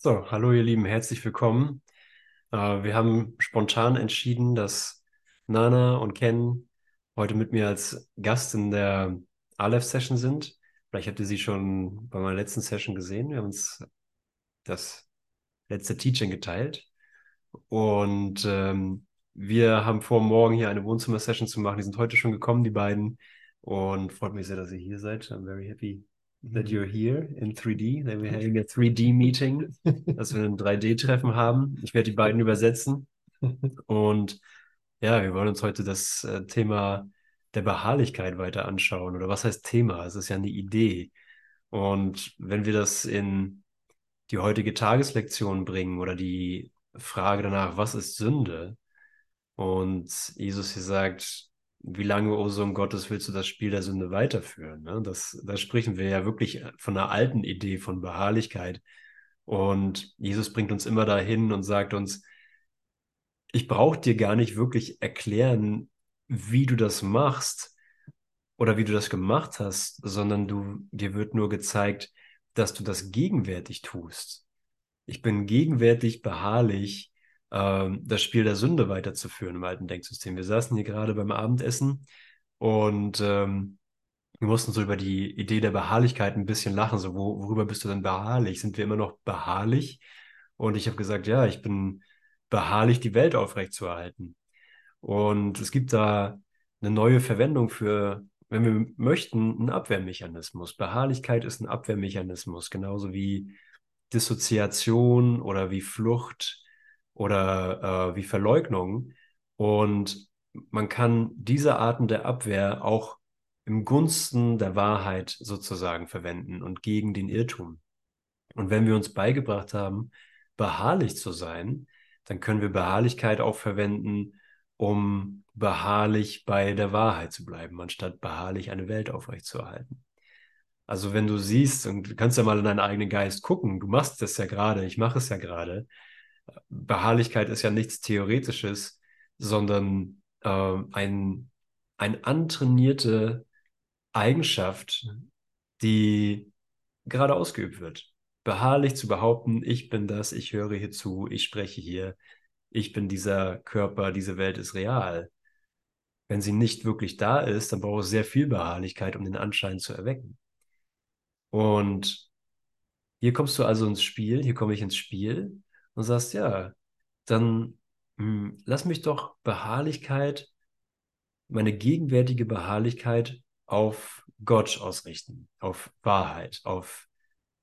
So, hallo ihr Lieben, herzlich willkommen. Äh, wir haben spontan entschieden, dass Nana und Ken heute mit mir als Gast in der Aleph-Session sind. Vielleicht habt ihr sie schon bei meiner letzten Session gesehen. Wir haben uns das letzte Teaching geteilt. Und ähm, wir haben vor, morgen hier eine Wohnzimmer-Session zu machen. Die sind heute schon gekommen, die beiden. Und freut mich sehr, dass ihr hier seid. I'm very happy that you're here in 3D, that we're having a 3D meeting, dass wir ein 3D-Treffen haben. Ich werde die beiden übersetzen. Und ja, wir wollen uns heute das äh, Thema der Beharrlichkeit weiter anschauen. Oder was heißt Thema? Es ist ja eine Idee. Und wenn wir das in die heutige Tageslektion bringen oder die Frage danach, was ist Sünde? Und Jesus hier sagt, wie lange, o Sohn Gottes, willst du das Spiel der Sünde weiterführen? Ne? Das, da sprechen wir ja wirklich von einer alten Idee von Beharrlichkeit. Und Jesus bringt uns immer dahin und sagt uns, ich brauche dir gar nicht wirklich erklären, wie du das machst oder wie du das gemacht hast, sondern du, dir wird nur gezeigt, dass du das gegenwärtig tust. Ich bin gegenwärtig beharrlich ähm, das Spiel der Sünde weiterzuführen im alten Denksystem. Wir saßen hier gerade beim Abendessen und ähm, wir mussten so über die Idee der Beharrlichkeit ein bisschen lachen. So, wo, worüber bist du denn beharrlich? Sind wir immer noch beharrlich? Und ich habe gesagt, ja, ich bin beharrlich, die Welt aufrechtzuerhalten. Und es gibt da eine neue Verwendung für, wenn wir möchten, einen Abwehrmechanismus. Beharrlichkeit ist ein Abwehrmechanismus, genauso wie Dissoziation oder wie Flucht oder äh, wie Verleugnung. Und man kann diese Arten der Abwehr auch im Gunsten der Wahrheit sozusagen verwenden und gegen den Irrtum. Und wenn wir uns beigebracht haben, beharrlich zu sein, dann können wir Beharrlichkeit auch verwenden, um beharrlich bei der Wahrheit zu bleiben, anstatt beharrlich eine Welt aufrechtzuerhalten. Also wenn du siehst, und du kannst ja mal in deinen eigenen Geist gucken, du machst das ja gerade, ich mache es ja gerade, Beharrlichkeit ist ja nichts Theoretisches, sondern äh, ein, ein antrainierte Eigenschaft, die gerade ausgeübt wird. Beharrlich zu behaupten, ich bin das, ich höre hier zu, ich spreche hier, ich bin dieser Körper, diese Welt ist real. Wenn sie nicht wirklich da ist, dann braucht es sehr viel Beharrlichkeit, um den Anschein zu erwecken. Und hier kommst du also ins Spiel, hier komme ich ins Spiel und sagst, ja, dann mh, hm, lass mich doch Beharrlichkeit, meine gegenwärtige Beharrlichkeit auf Gott ausrichten, auf Wahrheit, auf,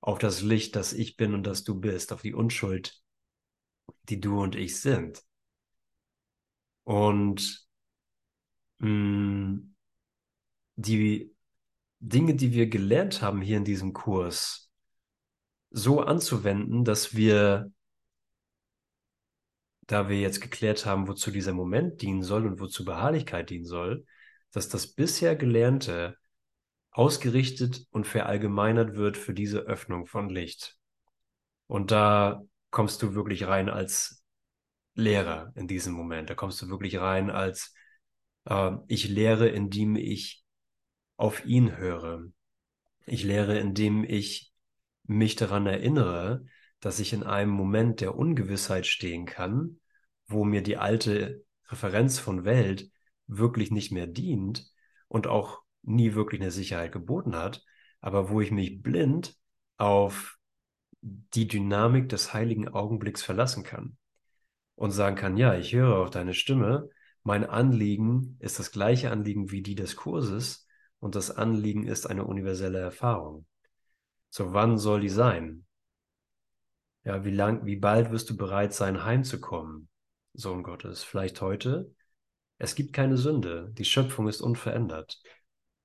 auf das Licht, das ich bin und das du bist, auf die Unschuld, die du und ich sind. Und mh, hm, die Dinge, die wir gelernt haben hier in diesem Kurs, so anzuwenden, dass wir da wir jetzt geklärt haben, wozu dieser Moment dienen soll und wozu Beharrlichkeit dienen soll, dass das bisher Gelernte ausgerichtet und verallgemeinert wird für diese Öffnung von Licht. Und da kommst du wirklich rein als Lehrer in diesem Moment. Da kommst du wirklich rein als äh, ich lehre, indem ich auf ihn höre. Ich lehre, indem ich mich daran erinnere, dass ich in einem Moment der Ungewissheit stehen kann, wo mir die alte Referenz von Welt wirklich nicht mehr dient und auch nie wirklich eine Sicherheit geboten hat, aber wo ich mich blind auf die Dynamik des heiligen Augenblicks verlassen kann und sagen kann, ja, ich höre auf deine Stimme, mein Anliegen ist das gleiche Anliegen wie die des Kurses und das Anliegen ist eine universelle Erfahrung. So wann soll die sein? Ja, wie lang, wie bald wirst du bereit sein, heimzukommen, Sohn Gottes? Vielleicht heute? Es gibt keine Sünde. Die Schöpfung ist unverändert.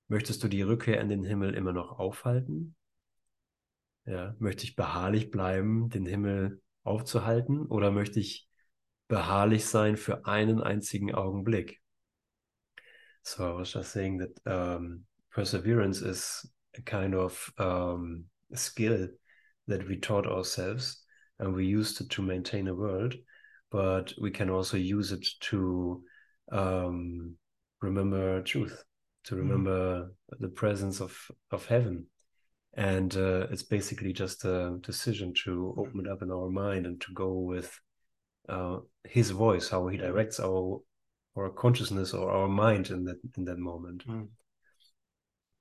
Möchtest du die Rückkehr in den Himmel immer noch aufhalten? Ja, möchte ich beharrlich bleiben, den Himmel aufzuhalten? Oder möchte ich beharrlich sein für einen einzigen Augenblick? So I was just saying that um, perseverance is a kind of um, skill that we taught ourselves and we used it to maintain a world, but we can also use it to um, remember truth, to mm-hmm. remember mm. the presence of of heaven, And uh, it's basically just a decision to open it up in our mind and to go with uh, his voice, how he directs our our consciousness or our mind in that in that moment. Mm.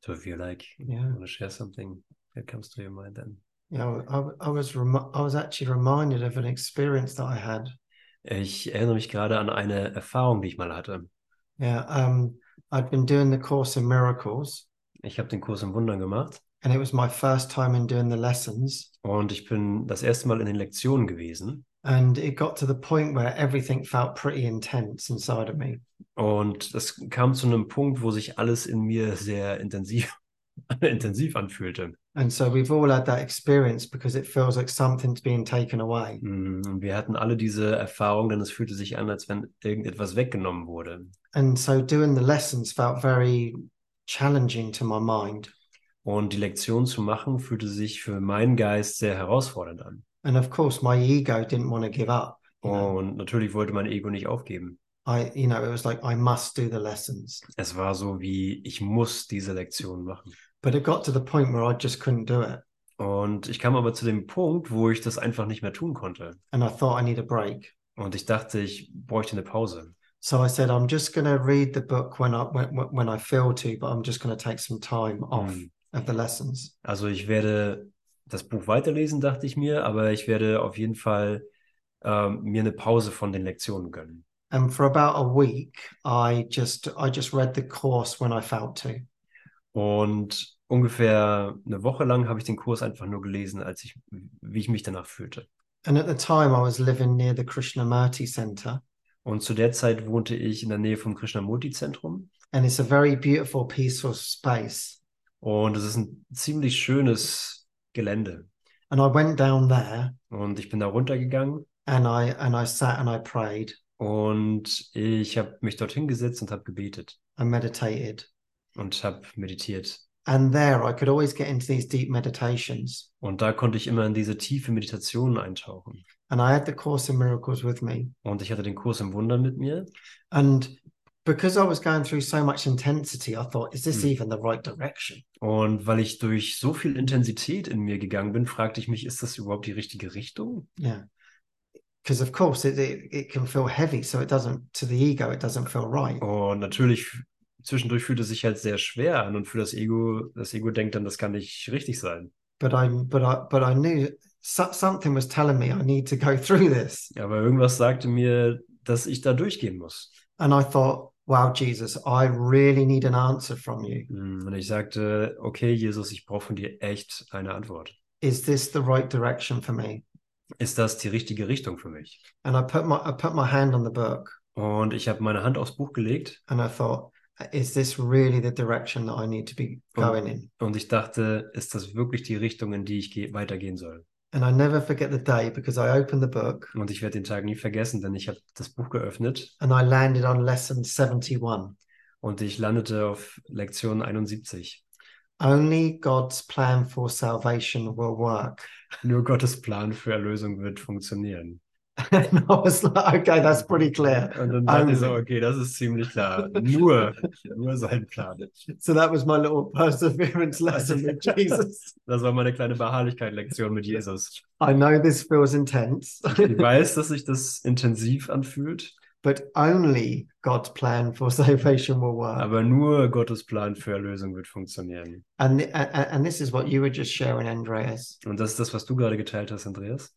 So if you like, Yeah. want to share something that comes to your mind, then You know, I, I was remi- I was actually reminded of an experience that I had. ich erinnere mich gerade an eine Erfahrung, die ich mal hatte. Yeah, um, I'd been doing the course in miracles, Ich habe den Kurs im Wundern gemacht and it was my first time in doing the lessons. und ich bin das erste Mal in den Lektionen gewesen. And it got to the point where everything felt pretty intense inside of me. Und das kam zu einem Punkt, wo sich alles in mir sehr intensiv, intensiv anfühlte. And so we've all had that experience because it feels like something's being taken away. Mm, Und wir hatten alle diese Erfahrung, denn es fühlte sich an, als wenn irgendetwas weggenommen wurde. And so doing the lessons felt very challenging to my mind. Und die Lektion zu machen, fühlte sich für meinen Geist sehr herausfordernd an. And of course, my ego didn't want to give up. Know, Und natürlich wollte mein Ego nicht aufgeben. I, you know, it was like I must do the lessons. Es war so wie, ich muss diese Lektion machen. But it got to the point where I just couldn't do it. Und ich kam aber zu dem Punkt, wo ich das einfach nicht mehr tun konnte. And I thought I need a break. Und ich dachte, ich bräuchte eine Pause. So I said, I'm just going to read the book when I when, when I feel to, but I'm just going to take some time off Mm. of the lessons. Also ich werde das Buch weiterlesen, dachte ich mir, aber ich werde auf jeden Fall ähm, mir eine Pause von den Lektionen gönnen. And for about a week, I just I just read the course when I felt to. Und ungefähr eine Woche lang habe ich den Kurs einfach nur gelesen, als ich, wie ich mich danach fühlte. And at the time, I was living near the Krishnamurti Center, Und zu der Zeit wohnte ich in der Nähe vom Krishnamurti-Zentrum. and it's a very beautiful, peaceful space. Und es ist ein ziemlich schönes Gelände. And I went down there, Und ich bin da runtergegangen and I and I sat and I prayed und ich habe mich dorthin gesetzt und habe gebetet and meditated. Und habe meditiert. And there, I could always get into these deep meditations. Und da konnte ich immer in diese tiefe Meditation eintauchen. And I had the Course in Miracles with me. Und ich hatte den Kurs im Wundern mit mir. And because I was going through so much intensity, I thought, is this Mm. even the right direction? Und weil ich durch so viel Intensität in mir gegangen bin, fragte ich mich, ist das überhaupt die richtige Richtung? Yeah. Because of course it, it it can feel heavy, so it doesn't to the ego, it doesn't feel right. Und natürlich, zwischendurch fühlt es sich halt sehr schwer an und für das Ego, das Ego denkt dann, das kann nicht richtig sein. But I but I but I knew so, something was telling me I need to go through this. Aber irgendwas sagte mir, dass ich da durchgehen muss. And I thought, wow, Jesus, I really need an answer from you. Hm, Und ich sagte, okay, Jesus, ich brauche von dir echt eine Antwort. Is this the right direction for me? Ist das die richtige Richtung für mich? And I put my I put my hand on the book Und ich habe meine Hand aufs Buch gelegt and I thought, is this really the direction that I need to be going in? und ich dachte, ist das wirklich die Richtung, in die ich ge- weitergehen soll? And I never forget the day because I opened the book Und ich werde den Tag nie vergessen, denn ich habe das Buch geöffnet and I landed on lesson 71. und ich landete auf Lektion 71. Only God's plan for salvation will work. Nur Gottes Plan für Erlösung wird funktionieren. And I was like, okay, that's pretty clear. Dachte ich so, Only. okay, das ist ziemlich klar. Nur, nur sein Plan. So that was my little perseverance lesson with Jesus. Das war meine kleine Beharrlichkeit-Lektion mit Jesus. I know this feels intense, Ich weiß, dass sich das intensiv anfühlt, but only God's plan for salvation will work. aber nur Gottes Plan für Erlösung wird funktionieren. And, and and this is what you were just sharing, Andreas. Und das ist das, was du gerade geteilt hast, Andreas.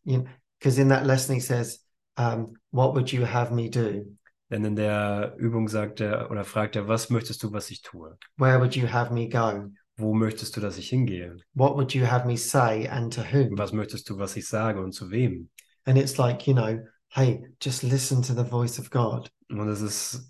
Because in that lesson he says, um, "What would you have me do? Denn in der Übung sagt er oder fragt er, was möchtest du, was ich tue? Where would you have me go? Wo möchtest du, dass ich hingehe? What would you have me say, and to whom?" Was möchtest du, was ich sage und zu wem? And it's like you know, hey, just listen to the voice of God. Und es ist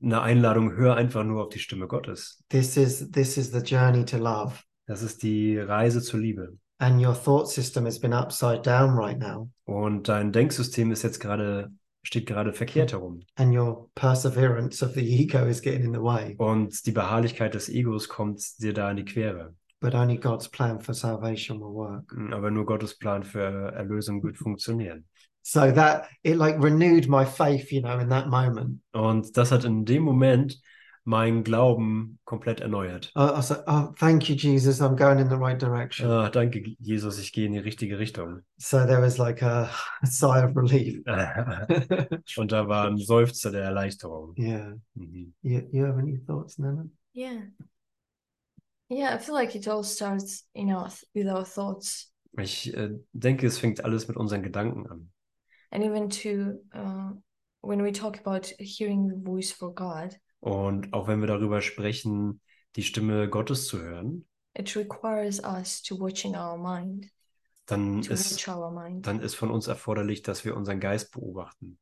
eine Einladung, hör einfach nur auf die Stimme Gottes. This is this is the journey to love. Das ist die Reise zur Liebe. And your thought system has been upside down right now, Und dein Denksystem ist jetzt gerade, steht gerade verkehrt herum. and your perseverance of the ego is getting in the way. Und die Beharrlichkeit des Egos kommt dir da in die Quere. But only God's plan for salvation will work. Aber nur Gottes Plan für Erlösung wird funktionieren. So that it like renewed my faith, you know, in that moment. Und das hat in dem Moment meinen Glauben komplett erneuert. I, I like, oh, thank you, Jesus. I'm going in the right direction. Ah, danke, Jesus, ich gehe in die richtige Richtung. So there was like a, sigh of relief. Und da war ein Seufzer der Erleichterung. yeah. Mhm. You, you have any thoughts, Nana? Yeah. Yeah, I feel like it all starts, you know, th- with our thoughts. Ich äh, denke, es fängt alles mit unseren Gedanken an. And even to, uh, when we talk about hearing the voice for God, Und auch wenn wir darüber sprechen, die Stimme Gottes zu hören, it requires us to watch in our mind, dann ist, dann ist von uns erforderlich, dass wir unseren Geist beobachten.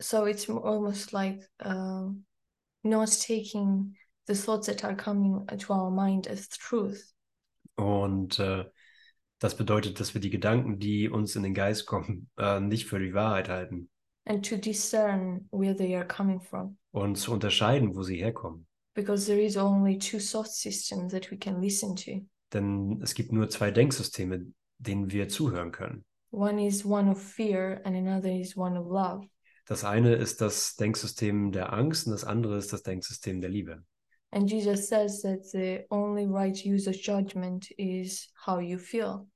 So it's almost like um, not taking the thoughts that are coming to our mind as truth, Und äh, das bedeutet, dass wir die Gedanken, die uns in den Geist kommen, äh, nicht für die Wahrheit halten and to discern where they are coming from. und zu unterscheiden, wo sie herkommen. Because there is only two thought systems that we can listen to. Denn es gibt nur zwei Denksysteme, denen wir zuhören können. One is one of fear, and another is one of love. Das eine ist das Denksystem der Angst und das andere ist das Denksystem der Liebe. And Jesus says that the only right use of judgment is how you feel.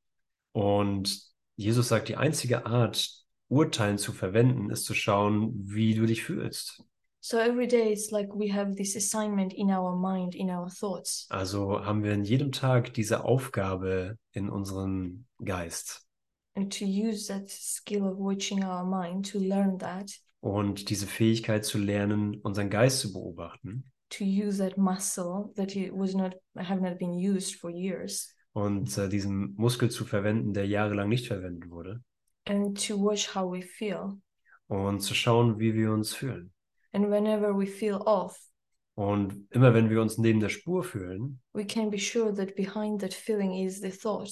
Und Jesus sagt, die einzige Art, Urteilen zu verwenden, ist zu schauen, wie du dich fühlst. So every day it's like we have this assignment in our mind, in our thoughts. Also haben wir in jedem Tag diese Aufgabe in unserem Geist. And to use that skill of watching our mind, to learn that, Und diese Fähigkeit zu lernen, unseren Geist zu beobachten to use that muscle that it was not have not been used for years, und äh, diesen Muskel zu verwenden, der jahrelang nicht verwendet wurde. And to watch how we feel. Und zu schauen, wie wir uns fühlen. And whenever we feel off, Und immer wenn wir uns neben der Spur fühlen, we can be sure that behind that feeling is the thought.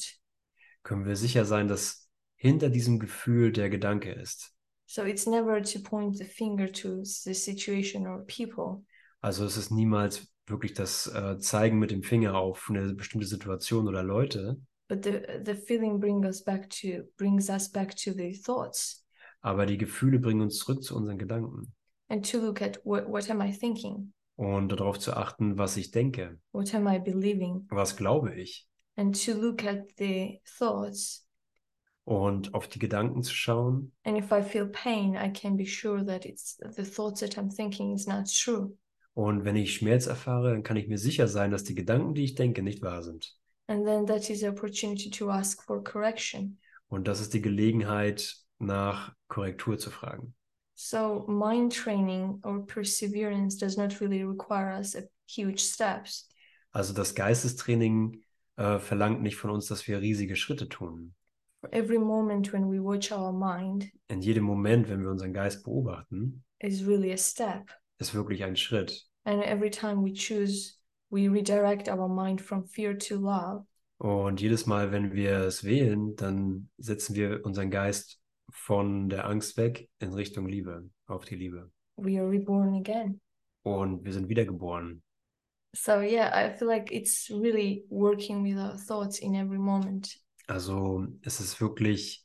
können wir sicher sein, dass hinter diesem Gefühl der Gedanke ist. So it's never to point the finger to the situation or people, Also es ist niemals wirklich das äh, Zeigen mit dem Finger auf eine bestimmte Situation oder Leute, but the the feeling bring us back to brings us back to the thoughts aber die Gefühle bringen uns zurück zu unseren Gedanken. and to look at what what am I thinking, Und darauf zu achten, was ich denke, what am I believing, was glaube ich. and to look at the thoughts. Und auf die Gedanken zu schauen. And if I feel pain, I can be sure that it's the thoughts that I'm thinking is not true. Und wenn ich Schmerz erfahre, dann kann ich mir sicher sein, dass die Gedanken, die ich denke, nicht wahr sind. And then that is the opportunity to ask for correction. Und das ist die Gelegenheit, nach Korrektur zu fragen. So mind training or perseverance does not really require us a huge steps. Also das Geistestraining äh, verlangt nicht von uns, dass wir riesige Schritte tun. For every moment when we watch our mind In jedem Moment, wenn wir unseren Geist beobachten, is really a step. ist wirklich ein Schritt. And every time we choose, we redirect our mind from fear to love. Und jedes Mal, wenn wir es wählen, dann setzen wir unseren Geist von der Angst weg in Richtung Liebe, auf die Liebe. We are reborn again. Und wir sind wiedergeboren. So yeah, I feel like it's really working with our thoughts in every moment. Also es ist wirklich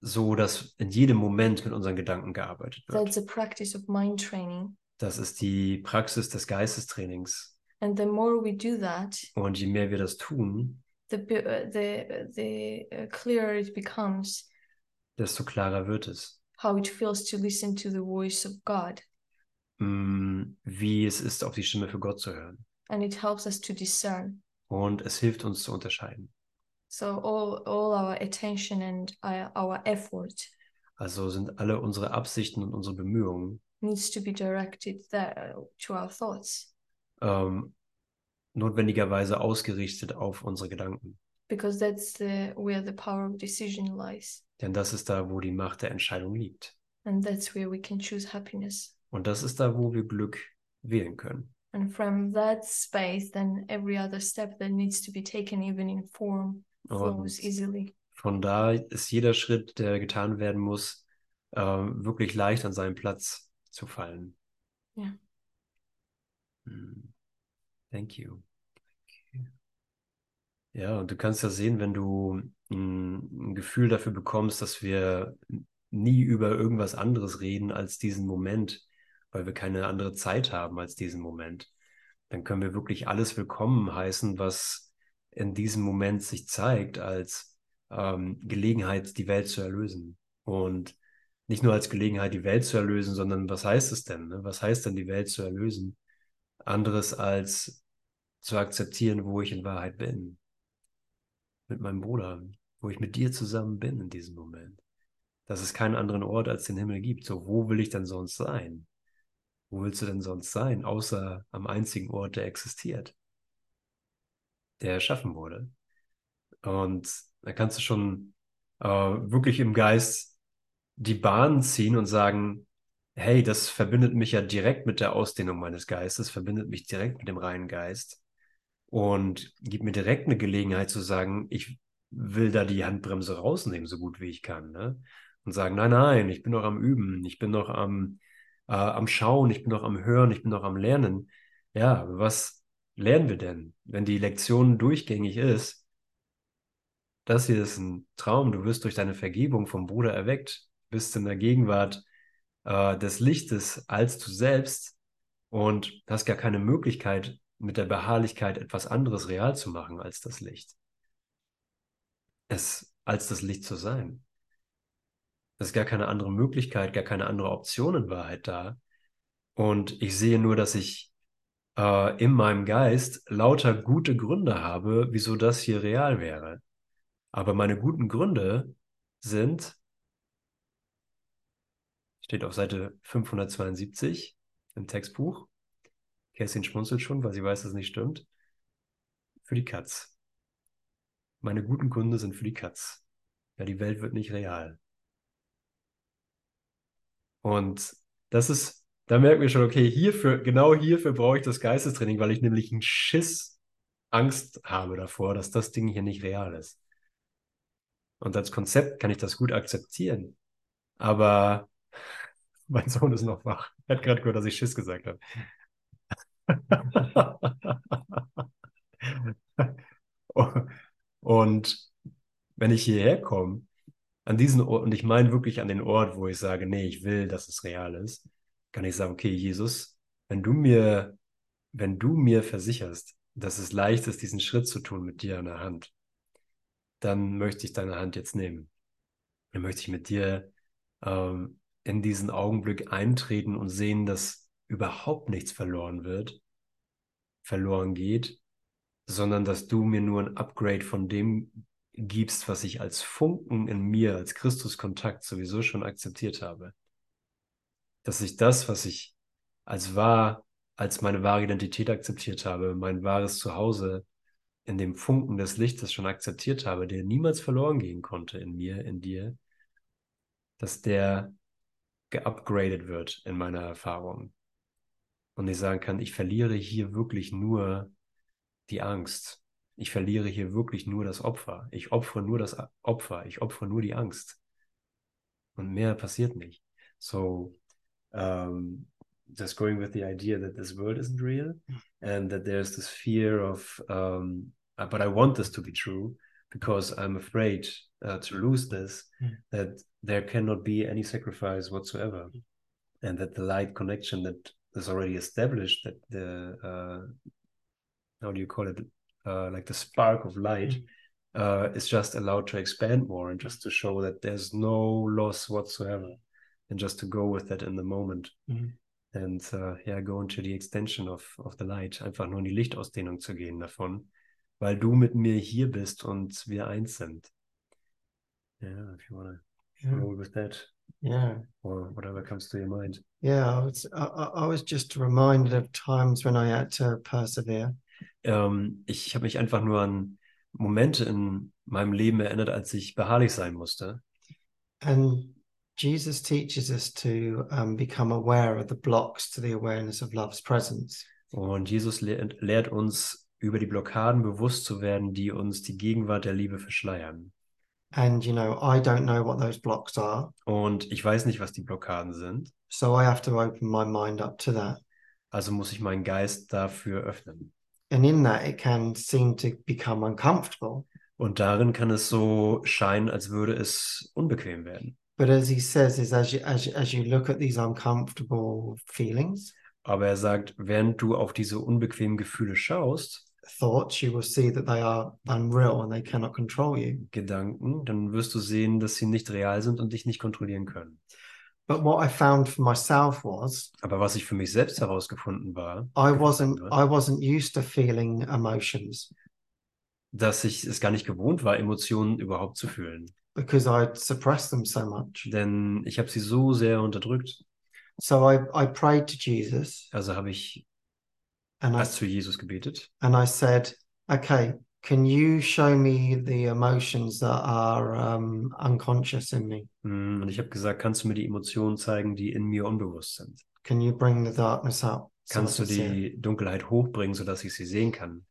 so, dass in jedem Moment mit unseren Gedanken gearbeitet That's wird. a practice of mind training. Das ist die Praxis des Geistestrainings. And the more we do that, Und je mehr wir das tun, the uh, the the uh, clearer it becomes desto klarer wird es, how it feels to listen to the voice of God, mm, wie es ist, auf die Stimme für Gott zu hören. and it helps us to discern. Und es hilft uns zu unterscheiden. So all all our attention and our effort Also sind alle unsere Absichten und unsere Bemühungen needs to be directed there to our thoughts ähm, notwendigerweise ausgerichtet auf unsere Gedanken. because that's the where the power of decision lies, Denn das ist da, wo die Macht der Entscheidung liegt. and that's where we can choose happiness. Und das ist da, wo wir Glück wählen können. And from that space, then every other step that needs to be taken, even in form, flows Und easily. von da ist jeder Schritt, der getan werden muss, ähm, wirklich leicht an seinen Platz zu fallen. Ja. Hm. Thank you. Ja, und du kannst ja sehen, wenn du ein Gefühl dafür bekommst, dass wir nie über irgendwas anderes reden als diesen Moment weil wir keine andere Zeit haben als diesen Moment. Dann können wir wirklich alles willkommen heißen, was in diesem Moment sich zeigt als ähm, Gelegenheit, die Welt zu erlösen. Und nicht nur als Gelegenheit, die Welt zu erlösen, sondern was heißt es denn? Ne? Was heißt denn, die Welt zu erlösen? Anderes als zu akzeptieren, wo ich in Wahrheit bin. Mit meinem Bruder, wo ich mit dir zusammen bin in diesem Moment. Dass es keinen anderen Ort als den Himmel gibt. So, wo will ich denn sonst sein? Wo willst du denn sonst sein, außer am einzigen Ort, der existiert, der erschaffen wurde? Und da kannst du schon äh, wirklich im Geist die Bahn ziehen und sagen, hey, das verbindet mich ja direkt mit der Ausdehnung meines Geistes, verbindet mich direkt mit dem reinen Geist und gibt mir direkt eine Gelegenheit zu sagen, ich will da die Handbremse rausnehmen, so gut wie ich kann. Ne? Und sagen, nein, nein, ich bin noch am Üben, ich bin noch am, äh, am Schauen, ich bin noch am Hören, ich bin noch am Lernen. Ja, was lernen wir denn, wenn die Lektion durchgängig ist? Das hier ist ein Traum, du wirst durch deine Vergebung vom Bruder erweckt, bist in der Gegenwart äh, des Lichtes als du selbst und hast gar keine Möglichkeit, mit der Beharrlichkeit etwas anderes real zu machen als das Licht. Es als das Licht zu sein. Es ist gar keine andere Möglichkeit, gar keine andere Option in Wahrheit da. Und ich sehe nur, dass ich äh, in meinem Geist lauter gute Gründe habe, wieso das hier real wäre. Aber meine guten Gründe sind, steht auf Seite 572 im Textbuch. Kerstin schmunzelt schon, weil sie weiß, dass es nicht stimmt. Für die Katz. Meine guten Gründe sind für die Katz. Ja, die Welt wird nicht real. Und das ist, da merken wir schon, okay, hierfür, genau hierfür brauche ich das Geistestraining, weil ich nämlich einen Schiss Angst habe davor, dass das Ding hier nicht real ist. Und als Konzept kann ich das gut akzeptieren. Aber mein Sohn ist noch wach. Er hat gerade gehört, dass ich Schiss gesagt habe. und wenn ich hierher komme, an diesen Ort, und ich meine wirklich an den Ort, wo ich sage, nee, ich will, dass es real ist, kann ich sagen, okay, Jesus, wenn du mir, wenn du mir versicherst, dass es leicht ist, diesen Schritt zu tun mit dir an der Hand, dann möchte ich deine Hand jetzt nehmen. Dann möchte ich mit dir ähm, in diesen Augenblick eintreten und sehen, dass überhaupt nichts verloren wird, verloren geht, sondern dass du mir nur ein Upgrade von dem gibst, was ich als Funken in mir, als Christuskontakt sowieso schon akzeptiert habe. Dass ich das, was ich als wahr, als meine wahre Identität akzeptiert habe, mein wahres Zuhause in dem Funken des Lichtes schon akzeptiert habe, der niemals verloren gehen konnte in mir, in dir, dass der geupgradet wird in meiner Erfahrung. Und ich sagen kann, ich verliere hier wirklich nur die Angst, ich verliere hier wirklich nur das Opfer. Ich opfere nur das Opfer. Ich opfere nur die Angst. Und mehr passiert nicht. So, um, just going with the idea that this world isn't real and that there's this fear of, um, uh, but I want this to be true because I'm afraid uh, to lose this, mm. that there cannot be any sacrifice whatsoever. And that the light connection that is already established, that the, uh, how do you call it, uh, like the spark of light mm. uh, is just allowed to expand more and just to show that there's no loss whatsoever and just to go with that in the moment mm. and uh, yeah go into the extension of of the light einfach nur in die Lichtausdehnung zu gehen davon weil du mit mir hier bist und wir eins sind yeah if you wanna yeah. roll with that yeah or whatever comes to your mind yeah I was I, I was just reminded of times when I had to persevere ähm, ich habe mich einfach nur an Momente in meinem Leben erinnert, als ich beharrlich sein musste. And Jesus teaches us to um, become aware of the blocks to the awareness of love's presence. Und Jesus lehrt, lehrt uns über die Blockaden bewusst zu werden, die uns die Gegenwart der Liebe verschleiern. And you know, I don't know what those blocks are. Und ich weiß nicht, was die Blockaden sind. So I have to open my mind up to that. Also muss ich meinen Geist dafür öffnen. And in that, it can seem to become uncomfortable. Und darin kann es so scheinen, als würde es unbequem werden. But as he says, is as you as as you look at these uncomfortable feelings, Aber er sagt, während du auf diese unbequemen Gefühle schaust, thoughts, you will see that they are unreal and they cannot control you. Gedanken, dann wirst du sehen, dass sie nicht real sind und dich nicht kontrollieren können. But what I found for myself was Aber was ich für mich selbst herausgefunden war, I wasn't I wasn't used to feeling emotions dass ich es gar nicht gewohnt war, Emotionen überhaupt zu fühlen. because I'd suppressed them so much. Denn ich habe sie so sehr unterdrückt. So I, I prayed to Jesus Also habe ich and I erst zu Jesus gebetet and I said, okay, can you show me the emotions that are um, unconscious in me? Mm, und ich habe gesagt, kannst du mir die Emotionen zeigen, die in mir unbewusst sind? Can you bring the darkness up? so I Kannst du can see it?" die Dunkelheit hochbringen, sodass ich sie sehen kann?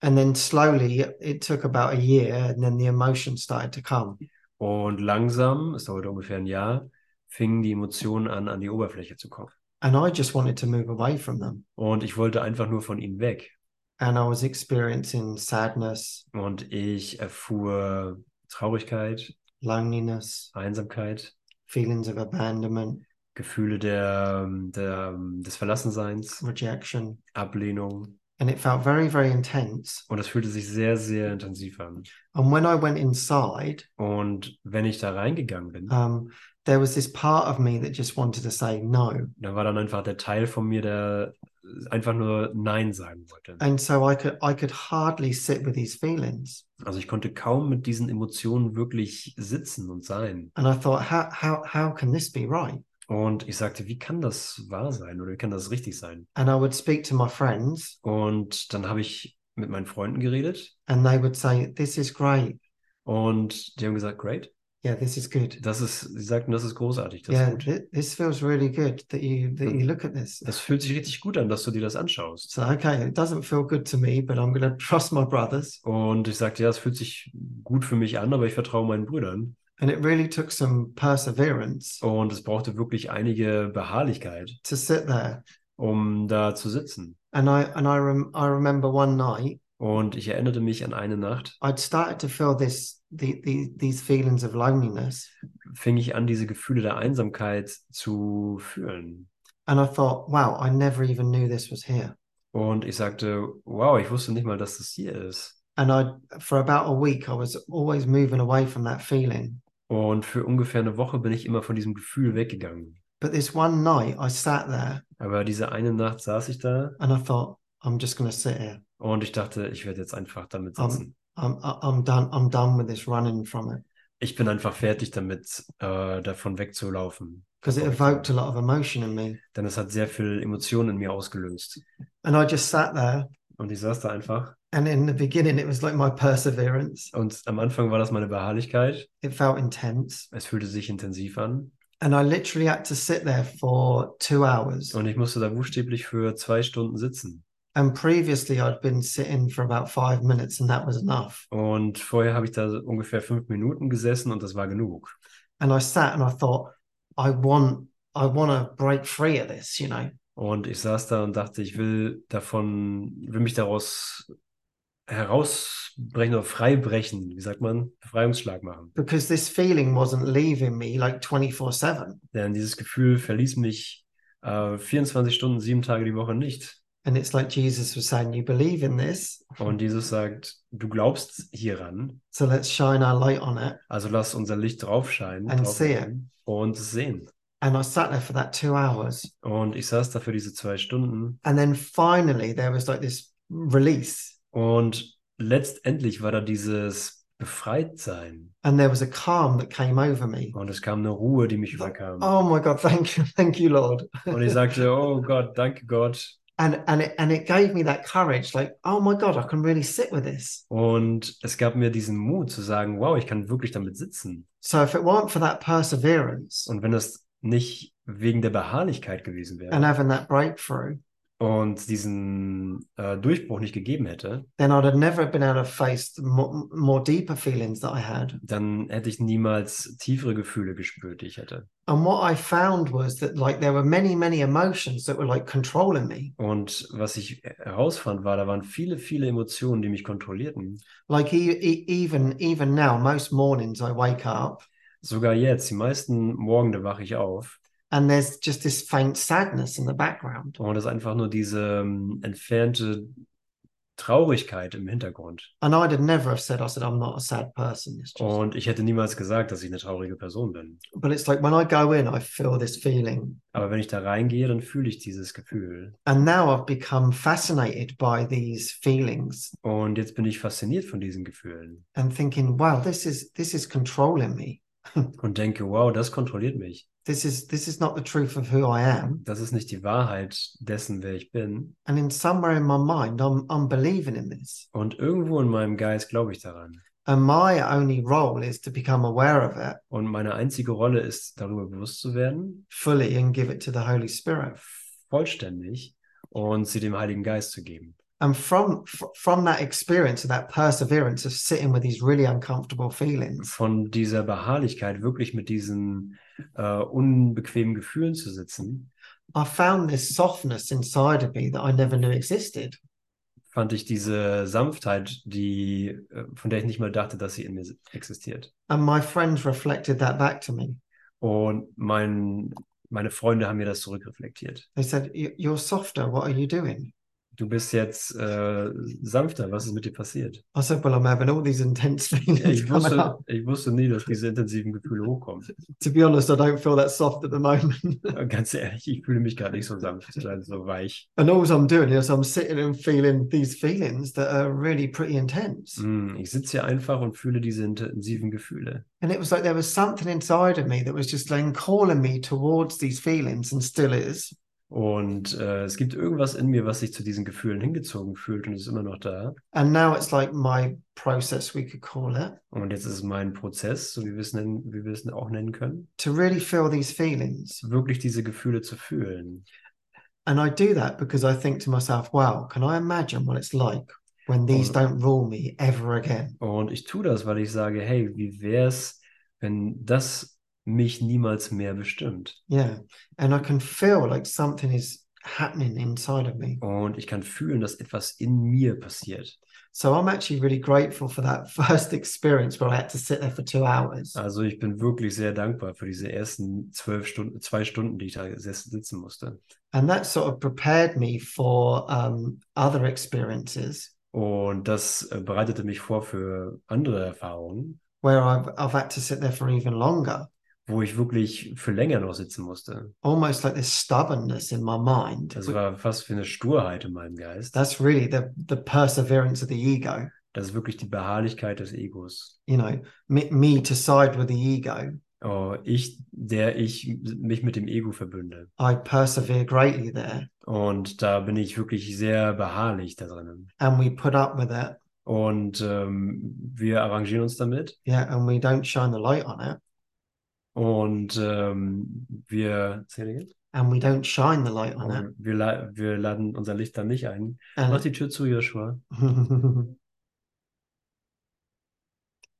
And then slowly, it took about a year, and then the emotions started to come. Und langsam, es dauerte ungefähr ein Jahr, fingen die Emotionen an, an die Oberfläche zu kommen. And I just wanted to move away from them. Und ich wollte einfach nur von ihnen weg. And I was experiencing sadness, Und ich erfuhr Traurigkeit, loneliness, Einsamkeit, feelings of abandonment, Gefühle der, der, des Verlassenseins, rejection. Ablehnung. And it felt very, very intense. Und es fühlte sich sehr, sehr intensiv an. And when I went inside, Und wenn ich da reingegangen bin, um, there was this part of me that just wanted to say no. da war dann einfach der Teil von mir, der einfach nur Nein sagen wollte. And so I could I could hardly sit with these feelings. Also ich konnte kaum mit diesen Emotionen wirklich sitzen und sein. And I thought, how how how can this be right? Und ich sagte, wie kann das wahr sein oder wie kann das richtig sein? And I would speak to my friends Und dann habe ich mit meinen Freunden geredet and they would say, This is great. und die haben gesagt, great. Yeah, this is good. Das ist, sie sagten, das ist großartig, das yeah, ist gut. thi- this feels really good that you that you look at this. Das fühlt sich richtig gut an, dass du dir das anschaust. So okay, it doesn't feel good to me, but I'm going to trust my brothers. Und ich sagte, ja, es fühlt sich gut für mich an, aber ich vertraue meinen Brüdern. And it really took some perseverance Und es brauchte wirklich einige Beharrlichkeit, to sit there. um da zu sitzen. And I and I rem- I remember one night Und ich erinnerte mich an eine Nacht, I'd started to feel this the, the these feelings of loneliness, fing ich an, diese Gefühle der Einsamkeit zu fühlen. and I thought, wow, I never even knew this was here. Und ich sagte, wow, ich wusste nicht mal, dass das hier ist. And I for about a week I was always moving away from that feeling. Und für ungefähr eine Woche bin ich immer von diesem Gefühl weggegangen. But this one night I sat there Aber diese eine Nacht saß ich da and I thought, I'm just going to sit here. und ich dachte, ich werde jetzt einfach damit sitzen. I'm I'm done. I'm done with this running from it Ich bin einfach fertig damit, äh, davon wegzulaufen. because it evoked a lot of emotion in me. Denn es hat sehr viel Emotionen in mir ausgelöst. And I just sat there, Und ich saß da einfach. and in the beginning it was like my perseverance. Und am Anfang war das meine Beharrlichkeit. It felt intense, Es fühlte sich intensiv an. and I literally had to sit there for two hours. Und ich musste da buchstäblich für zwei Stunden sitzen. And previously I'd been sitting for about five minutes, and that was enough. Und vorher habe ich da ungefähr fünf Minuten gesessen und das war genug. And I sat and I thought, I want, I want to break free of this, you know. Und ich saß da und dachte, ich will davon, will mich daraus herausbrechen oder freibrechen, wie sagt man, Befreiungsschlag machen. because this feeling wasn't leaving me like 24 7. Denn dieses Gefühl verließ mich äh, 24 Stunden, sieben Tage die Woche nicht. And it's like Jesus was saying, You believe in this, Und Jesus sagt, du glaubst hieran, so let's shine our light on it. also lass unser Licht draufscheinen And drauf see it. und sehen. And I sat there for that two hours. Und ich saß da für diese zwei Stunden And then finally, there was like this release, und letztendlich war da dieses Befreitsein and there was a calm that came over me. und es kam eine Ruhe, die mich überkam. Oh my God, thank you, thank you, Lord. Und ich sagte, oh Gott, danke Gott. And and it and it gave me that courage, like, oh my God, I can really sit with this. Und es gab mir diesen Mut zu sagen, wow, ich kann wirklich damit sitzen. So if it weren't for that perseverance Und wenn es nicht wegen der Beharrlichkeit gewesen and wäre having that breakthrough, und diesen äh, Durchbruch nicht gegeben hätte, then I'd have never been able to face the more, more deeper feelings that I had. dann hätte ich niemals tiefere Gefühle gespürt, die ich hätte. And what I found was that like there were many, many emotions that were like controlling me. Und was ich herausfand, war, da waren viele, viele Emotionen, die mich kontrollierten. Like e- e- even even now, most mornings I wake up Sogar jetzt, die meisten Morgende wache ich auf and there's just this faint sadness in the background. und es ist einfach nur diese ähm, entfernte Traurigkeit im Hintergrund. And I'd have never have said, I said, I'm not a sad person. It's just, Und ich hätte niemals gesagt, dass ich eine traurige Person bin. but it's like when I go in, I feel this feeling. Aber wenn ich da reingehe, dann fühle ich dieses Gefühl. And now I've become fascinated by these feelings Und jetzt bin ich fasziniert von diesen Gefühlen and thinking, wow, this is this is controlling me. Und denke, wow, das kontrolliert mich. This is this is not the truth of who I am. Das ist nicht die Wahrheit dessen, wer ich bin. And in somewhere in my mind, I'm I'm believing in this. Und irgendwo in meinem Geist glaube ich daran. And my only role is to become aware of it Und meine einzige Rolle ist, darüber bewusst zu werden, fully and give it to the Holy Spirit. vollständig und sie dem Heiligen Geist zu geben. And from from that experience of that perseverance of sitting with these really uncomfortable feelings, Von dieser Beharrlichkeit wirklich mit diesen äh, unbequemen Gefühlen zu sitzen, I found this softness inside of me that I never knew existed. fand ich diese Sanftheit, die, äh, von der ich nicht mal dachte, dass sie in mir existiert. And my friends reflected that back to me. Und mein, meine Freunde haben mir das zurückreflektiert. They said, "You- You're softer. What are you doing? Du bist jetzt äh, sanfter, was ist mit dir passiert? I said, Well, I'm having all these intense feelings Ich wusste, up. ich wusste nie, dass diese intensiven Gefühle hochkommen. To be honest, I don't feel that soft at the moment. Ganz ehrlich, ich fühle mich gerade nicht so sanft, so weich. and all I'm doing is I'm sitting and feeling these feelings that are really pretty intense. Hm, Ich sitze hier einfach und fühle diese intensiven Gefühle. And it was like there was something inside of me that was just like calling me towards these feelings and still is. Und äh, es gibt irgendwas in mir, was sich zu diesen Gefühlen hingezogen fühlt und ist immer noch da. And now it's like my process, we could call it, Und jetzt ist es mein Prozess, so wie wir es nennen, wie wir es auch nennen können, to really feel these feelings. wirklich diese Gefühle zu fühlen. And I do that because I think to myself, wow, can I imagine what it's like when these Oh. don't rule me ever again? Und ich tue das, weil ich sage, hey, wie wär's, wenn das mich niemals mehr bestimmt? Yeah. And I can feel like something is happening inside of me. Und ich kann fühlen, dass etwas in mir passiert. So I'm actually really grateful for that first experience where I had to sit there for two hours. Also ich bin wirklich sehr dankbar für diese ersten zwölf Stunden, zwei Stunden, die ich da sitzen musste. And that sort of prepared me for um, other experiences Und das äh, bereitete mich vor für andere Erfahrungen, where I've, I've had to sit there for even longer, wo ich wirklich für länger noch sitzen musste. almost like this stubbornness in my mind. Das war fast wie eine Sturheit in meinem Geist. That's really the, the perseverance of the ego, Das ist wirklich die Beharrlichkeit des Egos. you know, me, me to side with the ego. Oh, ich, der ich mich mit dem Ego verbünde. I persevere greatly there Und da bin ich wirklich sehr beharrlich da drinnen. and we put up with it. Und ähm, wir arrangieren uns damit Yeah. And we don't shine the light on it und ähm, wir, and we don't shine the light on it. Wir, la wir laden unser Licht dann nicht ein. Mach And, die Tür zu, Joshua. and,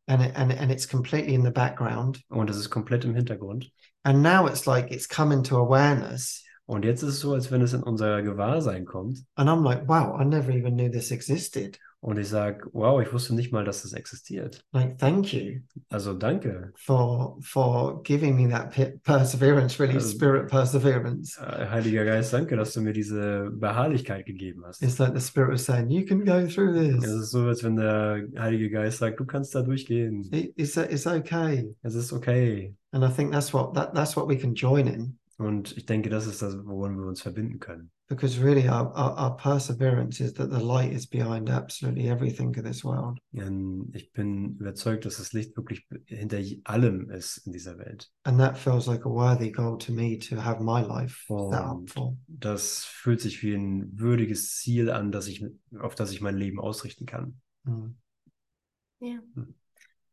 it, and, and it's completely in the background. Und es ist komplett im Hintergrund. And now it's like it's come into awareness. Und jetzt ist es so, als wenn es in unser Gewahrsein kommt. And I'm like, wow, I never even knew this existed. Und ich sage, wow, ich wusste nicht mal, dass das existiert. Like, thank you Also danke, for for giving me that pe- perseverance, really Also- spirit perseverance. äh, Heiliger Geist, danke, dass du mir diese Beharrlichkeit gegeben hast. It's like the spirit was saying, you can go through Es this. ist so, als wenn der Heilige Geist sagt, du kannst da durchgehen. It, it's it's okay. Es ist okay. And I think that's what that that's what we can join in Und ich denke, das ist das, worin wir uns verbinden können. Because really our, our, our perseverance is that the light is behind absolutely everything in this world. Denn ich bin überzeugt, dass das Licht wirklich hinter allem ist in dieser Welt. And that feels like a worthy goal to me to have my life up Und for. das fühlt sich wie ein würdiges Ziel an, dass ich, auf das ich mein Leben ausrichten kann. Mm. Yeah. Hmm.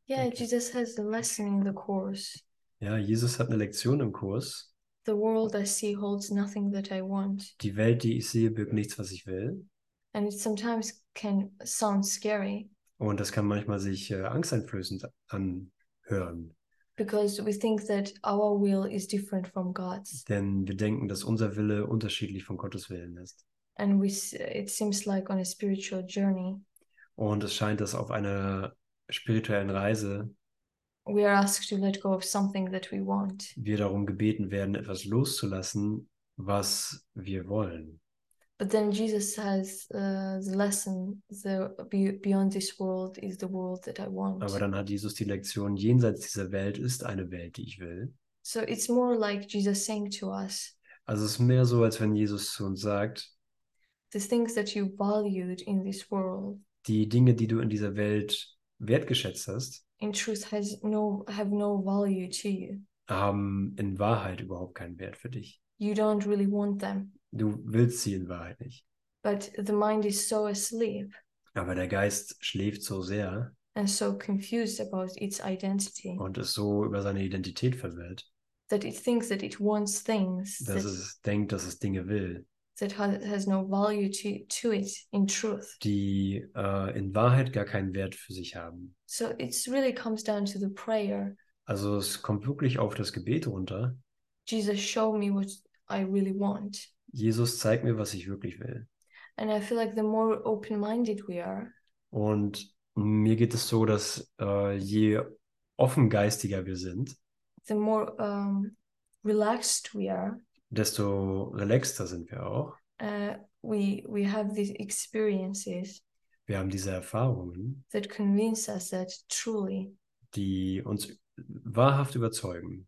Yeah. Jesus has a lesson in the course. Ja, Jesus hat eine Lektion im Kurs. The world I see holds nothing that I want. Die Welt, die ich sehe, birgt nichts, was ich will. And it sometimes can sound scary Und das kann manchmal sich äh, angsteinflößend anhören. because we think that our will is different from God's. Denn wir denken, dass unser Wille unterschiedlich von Gottes Willen ist. And we it seems like on a spiritual journey, Und es scheint, dass auf einer spirituellen Reise we are asked to let go of something that we want. wir darum gebeten werden, etwas loszulassen, was wir wollen. But then Jesus says uh, the lesson, the be, beyond this world is the world that I want. Aber dann hat Jesus die Lektion, jenseits dieser Welt ist eine Welt, die ich will. So it's more like Jesus saying to us, Also es ist mehr so, als wenn Jesus zu uns sagt, the things that you valued in this world, die Dinge, die du in dieser Welt wertgeschätzt hast, in truth, has no have no value to you. haben in Wahrheit überhaupt keinen Wert für dich. You don't really want them, Du willst sie in Wahrheit nicht. but the mind is so asleep Aber der Geist schläft so sehr and so confused about its identity und ist so über seine Identität verwirrt, that it thinks that it wants things dass es denkt, dass es Dinge will, that has, no value to, to it in truth. die äh, in Wahrheit gar keinen Wert für sich haben. So it's really comes down to the prayer. Also es kommt wirklich auf das Gebet runter. Jesus, show me what I really want. Jesus, zeig mir, was ich wirklich will. And I feel like the more open-minded we are, Und mir geht es so, dass äh, je offengeistiger wir sind, the more um, relaxed we are. Desto relaxter sind wir auch. Uh, we we have these experiences Wir haben diese Erfahrungen, that convince us that truly die uns wahrhaft überzeugen,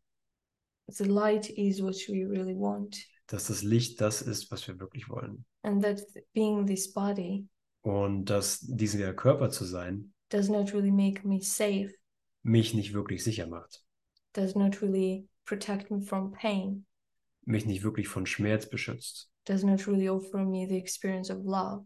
the light is what we really want, dass das Licht das ist, was wir wirklich wollen. and that being this body Und dass dieser Körper zu sein does not really make me safe, mich nicht wirklich sicher macht, does not really protect me from pain, mich nicht wirklich von Schmerz beschützt, does not really offer me the experience of love.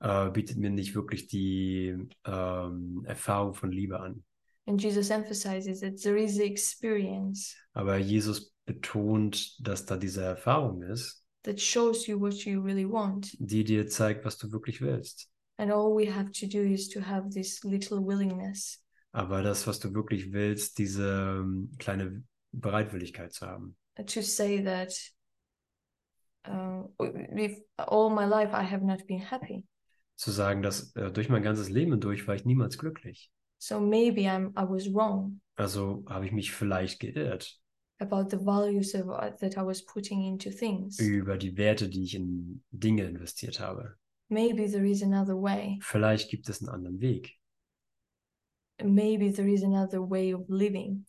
äh, bietet mir nicht wirklich die ähm, Erfahrung von Liebe an. And Jesus emphasizes that there is the experience Aber Jesus betont, dass da diese Erfahrung ist, that shows you what you really want. die dir zeigt, was du wirklich willst. And all we have to do is to have this little willingness Aber das, was du wirklich willst, diese ähm, kleine Bereitwilligkeit zu haben. To say that uh, all my life I have not been happy. Zu sagen, dass äh, durch mein ganzes Leben durch war ich niemals glücklich. So maybe I'm I was wrong Also habe ich mich vielleicht geirrt about the values of, uh, that I was putting into things. über die Werte, die ich in Dinge investiert habe. Maybe there is another way. Vielleicht gibt es einen anderen Weg. Maybe there is another way of living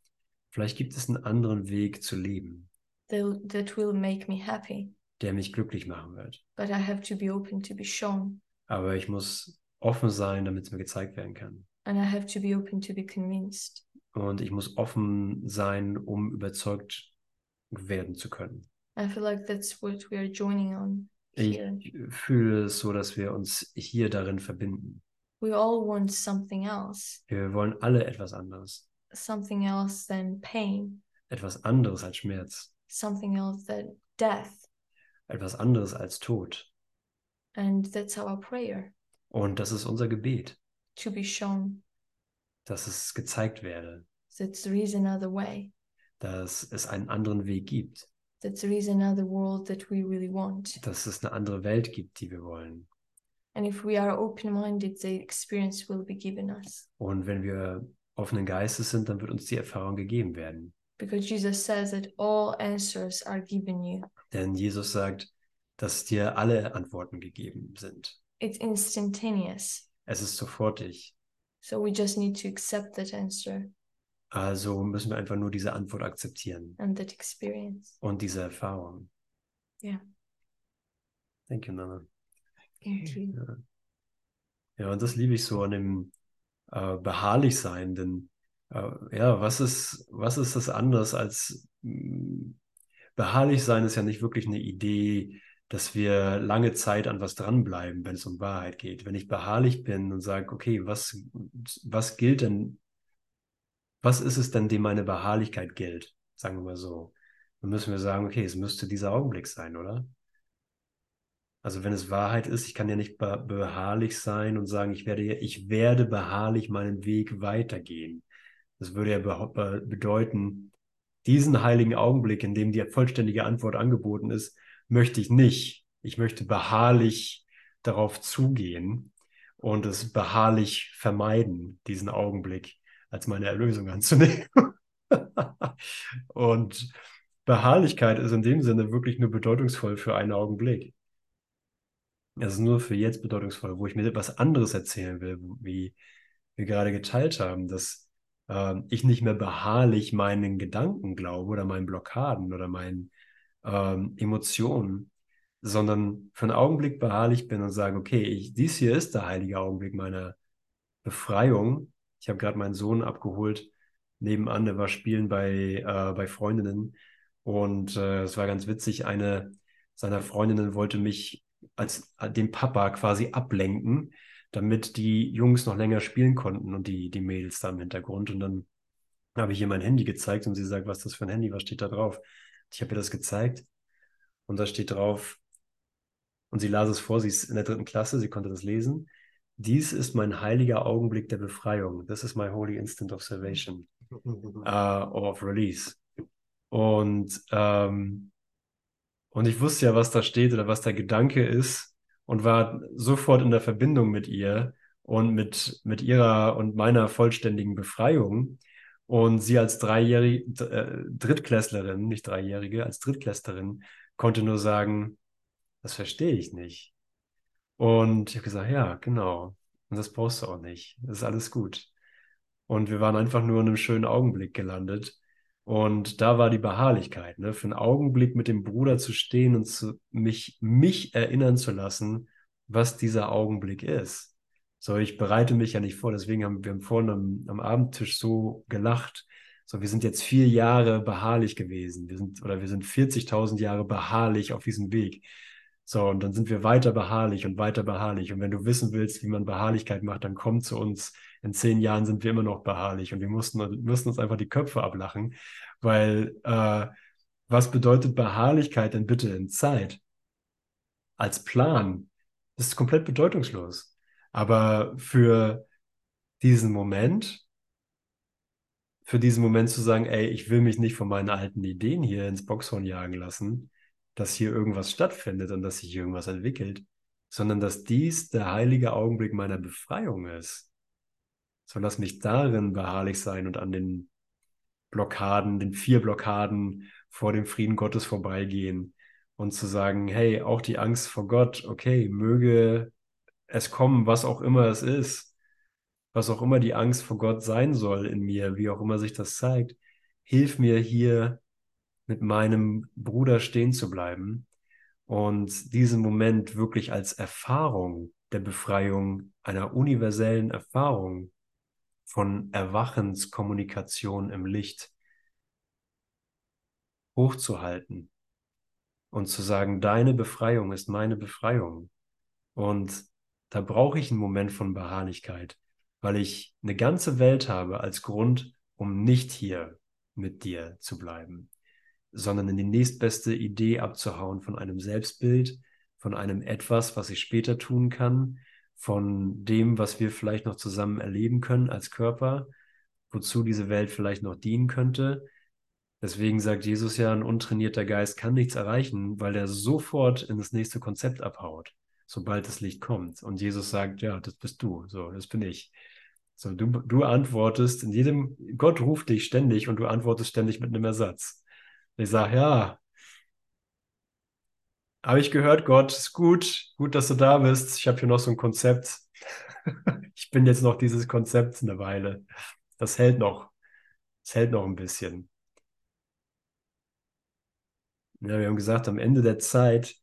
Vielleicht gibt es einen anderen Weg zu leben, that, will make me happy. der mich glücklich machen wird. But I have to be open to be shown. Aber ich muss offen sein, damit es mir gezeigt werden kann. And I have to be open to be convinced. Und ich muss offen sein, um überzeugt werden zu können. I feel like that's what we are joining on Ich fühle es so, dass wir uns hier darin verbinden. We all want something else, Wir wollen alle etwas anderes. something else than pain, Etwas anderes als Schmerz. Something else than death. Etwas anderes als Tod. And that's our prayer Und das ist unser Gebet, to be shown dass es gezeigt werde, that there is another way, dass es einen anderen Weg gibt, that there is another world that we really want. dass es eine andere Welt gibt, die wir wollen. And if we are open minded, the experience will be given us. Und wenn wir offenen Geistes sind, dann wird uns die Erfahrung gegeben werden. Because Jesus says that all answers are given you. Denn Jesus sagt, dass dir alle Antworten gegeben sind. It's instantaneous. Es ist sofortig. So we just need to accept that answer Also müssen wir einfach nur diese Antwort akzeptieren and that experience. und diese Erfahrung. Ja. Thank you, Nana. Thank you. Ja. ja, und das liebe ich so an dem äh, beharrlich sein, denn ja, was ist, was ist das anders als mh, beharrlich sein ist ja nicht wirklich eine Idee, dass wir lange Zeit an was dranbleiben, wenn es um Wahrheit geht. Wenn ich beharrlich bin und sage, okay, was, was gilt denn, was ist es denn, dem meine Beharrlichkeit gilt? Sagen wir mal so. Dann müssen wir sagen, okay, es müsste dieser Augenblick sein, oder? Also wenn es Wahrheit ist, ich kann ja nicht be beharrlich sein und sagen, ich werde, ich werde beharrlich meinen Weg weitergehen. Das würde ja be bedeuten, diesen heiligen Augenblick, in dem die vollständige Antwort angeboten ist, möchte ich nicht. Ich möchte beharrlich darauf zugehen und es beharrlich vermeiden, diesen Augenblick. als meine Erlösung anzunehmen. und Beharrlichkeit ist in dem Sinne wirklich nur bedeutungsvoll für einen Augenblick. Es ist nur für jetzt bedeutungsvoll, wo ich mir etwas anderes erzählen will, wie wir gerade geteilt haben, dass äh, ich nicht mehr beharrlich meinen Gedanken glaube oder meinen Blockaden oder meinen ähm, Emotionen, sondern für einen Augenblick beharrlich bin und sage, okay, ich, dies hier ist der heilige Augenblick meiner Befreiung. Ich habe gerade meinen Sohn abgeholt. Nebenan, der war spielen bei, äh, bei Freundinnen. Und äh, es war ganz witzig, eine seiner Freundinnen wollte mich als äh, den Papa quasi ablenken, damit die Jungs noch länger spielen konnten und die, die Mädels da im Hintergrund. Und dann habe ich ihr mein Handy gezeigt und sie sagt, was ist das für ein Handy, was steht da drauf? Ich habe ihr das gezeigt und da steht drauf, und sie las es vor, sie ist in der dritten Klasse, sie konnte das lesen. Dies ist mein heiliger Augenblick der Befreiung. This is my holy instant of salvation, uh, of release. Und, ähm, und ich wusste ja, was da steht oder was der Gedanke ist und war sofort in der Verbindung mit ihr und mit, mit ihrer und meiner vollständigen Befreiung. Und sie als dreijährige äh, Drittklässlerin, nicht Dreijährige, als Drittklässlerin konnte nur sagen, das verstehe ich nicht. Und ich habe gesagt, ja, genau. Und das brauchst du auch nicht. Das ist alles gut. Und wir waren einfach nur in einem schönen Augenblick gelandet. Und da war die Beharrlichkeit, ne? für einen Augenblick mit dem Bruder zu stehen und zu, mich, mich erinnern zu lassen, was dieser Augenblick ist. So, ich bereite mich ja nicht vor, deswegen haben wir vorhin am, am Abendtisch so gelacht. So, wir sind jetzt vier Jahre beharrlich gewesen. Wir sind, oder wir sind 40.000 Jahre beharrlich auf diesem Weg. So, und dann sind wir weiter beharrlich und weiter beharrlich. Und wenn du wissen willst, wie man Beharrlichkeit macht, dann komm zu uns. In zehn Jahren sind wir immer noch beharrlich und wir mussten, mussten uns einfach die Köpfe ablachen, weil äh, was bedeutet Beharrlichkeit denn bitte in Zeit? Als Plan das ist komplett bedeutungslos. Aber für diesen Moment, für diesen Moment zu sagen, ey, ich will mich nicht von meinen alten Ideen hier ins Boxhorn jagen lassen, dass hier irgendwas stattfindet und dass sich irgendwas entwickelt, sondern dass dies der heilige Augenblick meiner Befreiung ist. So lass mich darin beharrlich sein und an den Blockaden, den vier Blockaden vor dem Frieden Gottes vorbeigehen und zu sagen, hey, auch die Angst vor Gott, okay, möge es kommen, was auch immer es ist, was auch immer die Angst vor Gott sein soll in mir, wie auch immer sich das zeigt, hilf mir hier mit meinem Bruder stehen zu bleiben und diesen Moment wirklich als Erfahrung der Befreiung, einer universellen Erfahrung von Erwachenskommunikation im Licht hochzuhalten und zu sagen, deine Befreiung ist meine Befreiung. Und da brauche ich einen Moment von Beharrlichkeit, weil ich eine ganze Welt habe als Grund, um nicht hier mit dir zu bleiben sondern in die nächstbeste Idee abzuhauen von einem Selbstbild, von einem etwas, was ich später tun kann, von dem, was wir vielleicht noch zusammen erleben können als Körper, wozu diese Welt vielleicht noch dienen könnte. Deswegen sagt Jesus ja, ein untrainierter Geist kann nichts erreichen, weil er sofort in das nächste Konzept abhaut, sobald das Licht kommt. Und Jesus sagt, ja, das bist du, so, das bin ich. So, du, du antwortest in jedem, Gott ruft dich ständig und du antwortest ständig mit einem Ersatz. Ich sage, ja, habe ich gehört, Gott, ist gut, gut, dass du da bist. Ich habe hier noch so ein Konzept. ich bin jetzt noch dieses Konzept eine Weile. Das hält noch. Das hält noch ein bisschen. Ja, wir haben gesagt, am Ende der Zeit,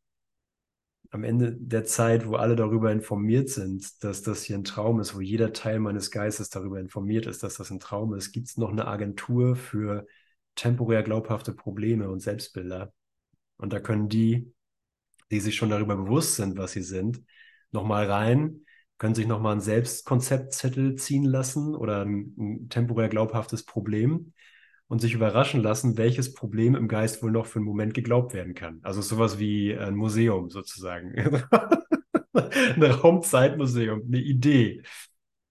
am Ende der Zeit, wo alle darüber informiert sind, dass das hier ein Traum ist, wo jeder Teil meines Geistes darüber informiert ist, dass das ein Traum ist, gibt es noch eine Agentur für temporär glaubhafte Probleme und Selbstbilder. Und da können die, die sich schon darüber bewusst sind, was sie sind, nochmal rein, können sich nochmal ein Selbstkonzeptzettel ziehen lassen oder ein, ein temporär glaubhaftes Problem und sich überraschen lassen, welches Problem im Geist wohl noch für einen Moment geglaubt werden kann. Also sowas wie ein Museum sozusagen. ein Raumzeitmuseum, eine Idee.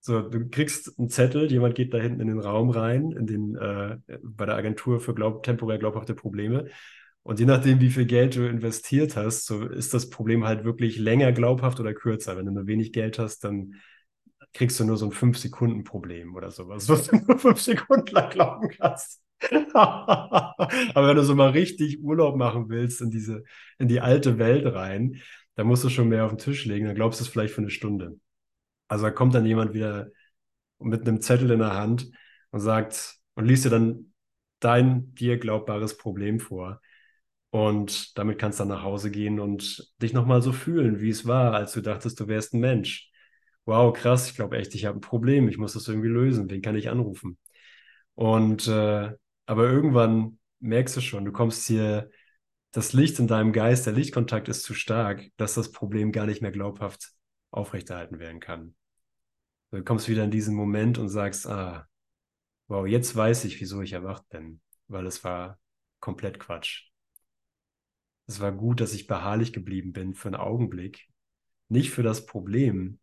So, du kriegst einen Zettel, jemand geht da hinten in den Raum rein, in den, äh, bei der Agentur für glaub, temporär glaubhafte Probleme. Und je nachdem, wie viel Geld du investiert hast, so ist das Problem halt wirklich länger glaubhaft oder kürzer. Wenn du nur wenig Geld hast, dann kriegst du nur so ein 5-Sekunden-Problem oder sowas, was du nur 5 Sekunden lang glauben kannst. Aber wenn du so mal richtig Urlaub machen willst in diese, in die alte Welt rein, dann musst du schon mehr auf den Tisch legen, dann glaubst du es vielleicht für eine Stunde. Also da kommt dann jemand wieder mit einem Zettel in der Hand und sagt und liest dir dann dein dir glaubbares Problem vor. Und damit kannst du dann nach Hause gehen und dich nochmal so fühlen, wie es war, als du dachtest, du wärst ein Mensch. Wow, krass, ich glaube echt, ich habe ein Problem, ich muss das irgendwie lösen, wen kann ich anrufen? Und äh, aber irgendwann merkst du schon, du kommst hier, das Licht in deinem Geist, der Lichtkontakt ist zu stark, dass das Problem gar nicht mehr glaubhaft aufrechterhalten werden kann. Du kommst wieder in diesen Moment und sagst, ah, wow, jetzt weiß ich, wieso ich erwacht bin, weil es war komplett Quatsch. Es war gut, dass ich beharrlich geblieben bin für einen Augenblick, nicht für das Problem,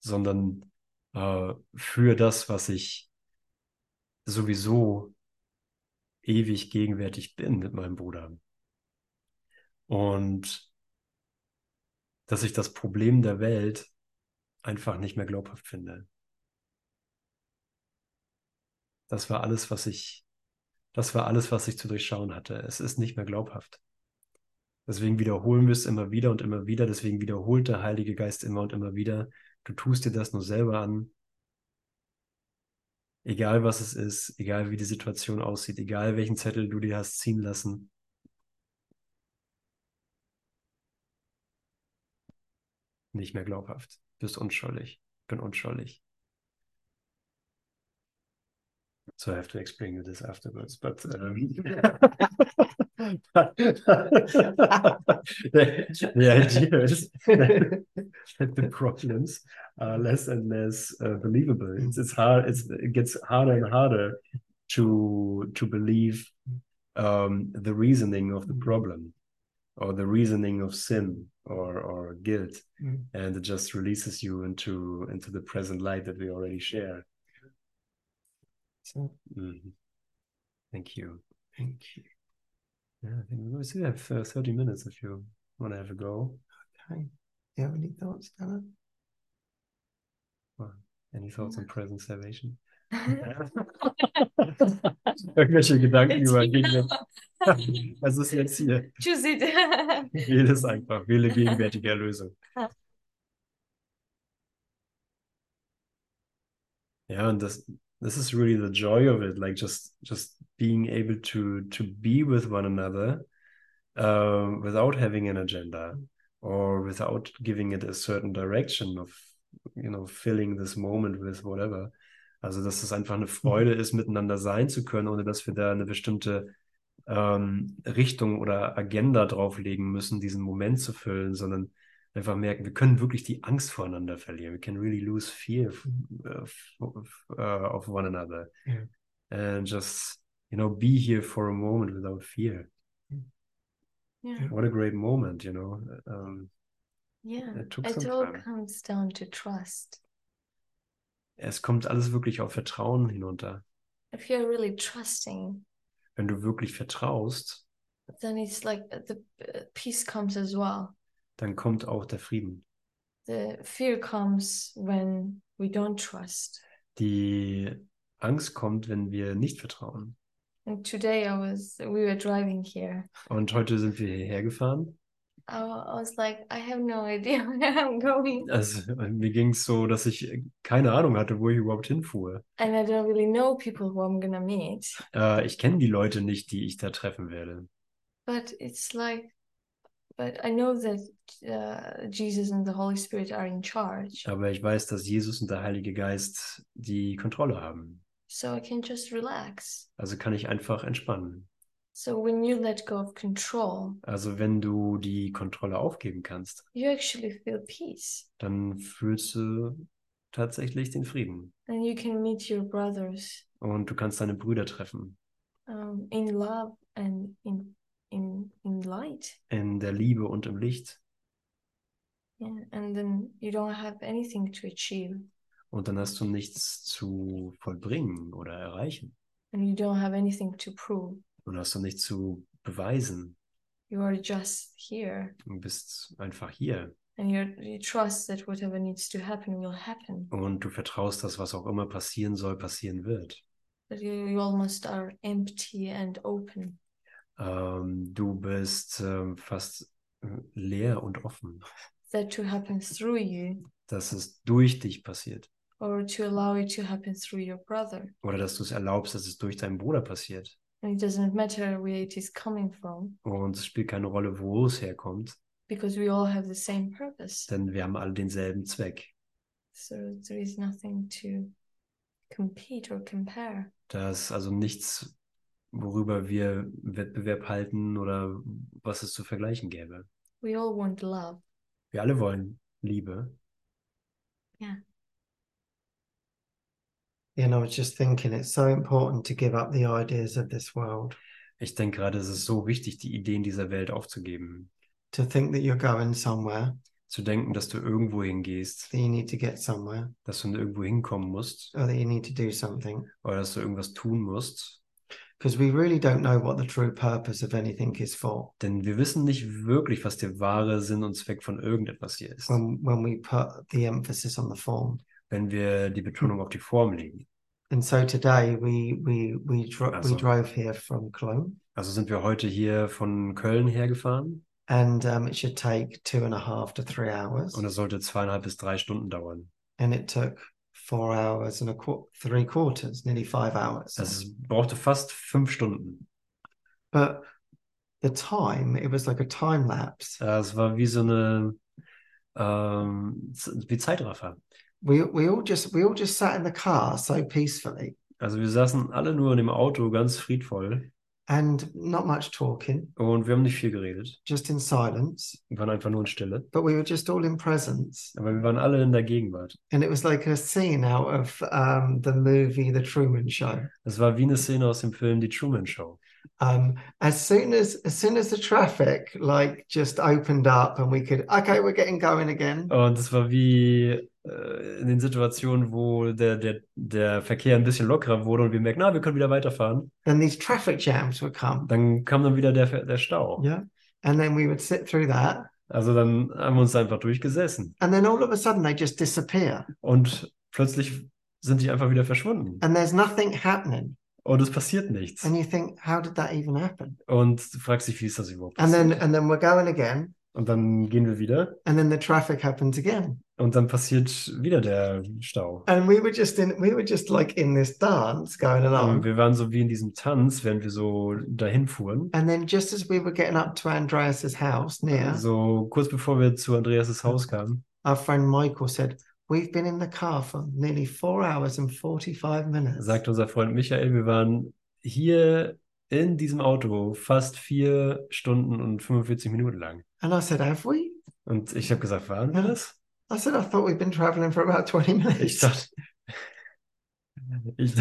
sondern äh, für das, was ich sowieso ewig gegenwärtig bin mit meinem Bruder. Und dass ich das Problem der Welt einfach nicht mehr glaubhaft finde. Das war alles, was ich, das war alles, was ich zu durchschauen hatte. Es ist nicht mehr glaubhaft. Deswegen wiederholen wir es immer wieder und immer wieder. Deswegen wiederholt der Heilige Geist immer und immer wieder. Du tust dir das nur selber an. Egal was es ist, egal wie die Situation aussieht, egal welchen Zettel du dir hast ziehen lassen. Nicht mehr glaubhaft. Du bist unschuldig. Ich bin unschuldig. So I have to explain you this afterwards, but um, the, the idea is that the problems are less and less uh, believable. It's, it's hard. It's, it gets harder and harder to to believe um, the reasoning of the problem or the reasoning of sin or or guilt, Mm. and it just releases you into into the present light that we already share. So Mhm. Thank you. thank you. Yeah, I think we still have uh, 30 minutes if you want to have a go. Okay. Do you have any thoughts, Dana? Any thoughts on present salvation? Irgendwelche Gedanken über Gegenwart. Was ist jetzt hier? Choose it. Wähle es einfach. Wähle gegenwärtige Erlösung. Ja, und das, this is really the joy of it, like just just being able to to be with one another uh, without having an agenda or without giving it a certain direction of you know filling this moment with whatever. Also dass es einfach eine Freude ist, miteinander sein zu können, ohne dass wir da eine bestimmte ähm, Richtung oder Agenda drauflegen müssen, diesen Moment zu füllen, sondern einfach merken, wir können wirklich die Angst voreinander verlieren. We can really lose fear of, of, uh, of one another. Yeah. And just, you know, be here for a moment without fear. yeah. What a great moment, you know. Um, Yeah. It took It some all time. comes down to trust. Es kommt alles wirklich auf Vertrauen hinunter. If you're really trusting, Wenn du wirklich vertraust, then it's like the uh, peace comes as well. dann kommt auch der Frieden. The fear comes when we don't trust. Die Angst kommt, wenn wir nicht vertrauen. And today I was, we were driving here. Und heute sind wir hierher gefahren. I, I was like, I have no idea where I'm going. Also mir ging es so, dass ich keine Ahnung hatte, wo ich überhaupt hinfuhr. And I don't really know people who I'm gonna meet. Äh, ich kenne die Leute nicht, die ich da treffen werde. But it's like, but I know that uh, Jesus and the Holy Spirit are in charge. Aber ich weiß, dass Jesus und der Heilige Geist die Kontrolle haben. So I can just relax. Also kann ich einfach entspannen. So when you let go of control, Also wenn du die Kontrolle aufgeben kannst, you actually feel peace. dann fühlst du tatsächlich den Frieden. And you can meet your brothers Und du kannst deine Brüder treffen. um, in love and in in in light. In der Liebe und im Licht. Yeah. And then you don't have anything to achieve. Und dann hast du nichts zu vollbringen oder erreichen. And you don't have anything to prove. Und hast du nichts zu beweisen. You are just here. Du bist einfach hier. And you trust that whatever needs to happen will happen. Und du vertraust, dass was auch immer passieren soll, passieren wird. That you, you almost are empty and open. Ähm, du bist ähm, fast äh, leer und offen, That to happen through you, dass es durch dich passiert. or to allow it to happen through your brother. Oder dass du es erlaubst, dass es durch deinen Bruder passiert. It doesn't matter where it is coming from, Und es spielt keine Rolle, wo es herkommt, because we all have the same purpose. denn wir haben alle denselben Zweck. So there is nothing to compete or compare. Da ist also nichts, worüber wir Wettbewerb halten oder was es zu vergleichen gäbe. We all want love. Wir alle wollen Liebe. You know, I was just thinking it's so important to give up the ideas of this world, Ich denke gerade, es ist so wichtig, die Ideen dieser Welt aufzugeben. to think that you're going somewhere, Zu denken, dass du irgendwo hingehst, that you need to get somewhere, dass du irgendwo hinkommen musst or that you need to do something. oder dass du irgendwas tun musst. Because we really don't know what the true purpose of anything is for Denn wir wissen nicht wirklich, was der wahre Sinn und Zweck von irgendetwas hier ist, when, when we put the emphasis on the form. Wenn wir die Betonung auf die Form legen. And so today we we we, dro- we Also- drove here from Cologne, Also sind wir heute hier von Köln hergefahren and um, it should take two and a half to three hours, und es sollte zweieinhalb bis drei Stunden dauern. and it took four hours and a qu- three quarters, nearly five hours. Es brauchte fast fünf Stunden. But the time, it was like a time lapse. Es war wie so eine ähm, wie Zeitraffer. We we all just we all just sat in the car so peacefully Also wir saßen alle nur in dem Auto ganz friedvoll and not much talking, und wir haben nicht viel geredet. just in silence. Wir waren einfach nur in Stille. But we were just all in presence, Aber wir waren alle in der Gegenwart. and it was like a scene out of um, the movie The Truman Show. Es war wie eine Szene aus dem Film Die Truman Show. Um, as soon as as soon as the traffic like just opened up and we could okay, we're getting going again. Und es war wie äh, in den Situationen, wo der, der, der Verkehr ein bisschen lockerer wurde und wir merken, na, wir können wieder weiterfahren. Then these traffic jams would come. Dann kam dann wieder der, der Stau. Yeah. And then we would sit through that. Also dann haben wir uns einfach durchgesessen. And then all of a sudden they just disappear. Und plötzlich sind die einfach wieder verschwunden. And there's nothing happening. Und es passiert nichts. And you think, how did that even happen? Und du fragst dich, wie ist das überhaupt And then and then we're going again. Und dann gehen wir wieder And then the traffic happens again. und dann passiert wieder der Stau. And we were just in we were just like in this dance going Und along. wir waren so wie in diesem Tanz, während wir so dahin fuhren. And then just as we were getting up to Andreas's house near, So kurz bevor wir zu Andreas' Haus kamen, our friend Michael said, We've been in the car for nearly four hours and 45 minutes. sagt unser Freund Michael, wir waren hier in diesem Auto fast vier Stunden und 45 Minuten lang. And I said, Have we? Und ich habe gesagt, waren wir das? I said, I thought we'd been traveling for about 20 minutes. Ich dachte, ich,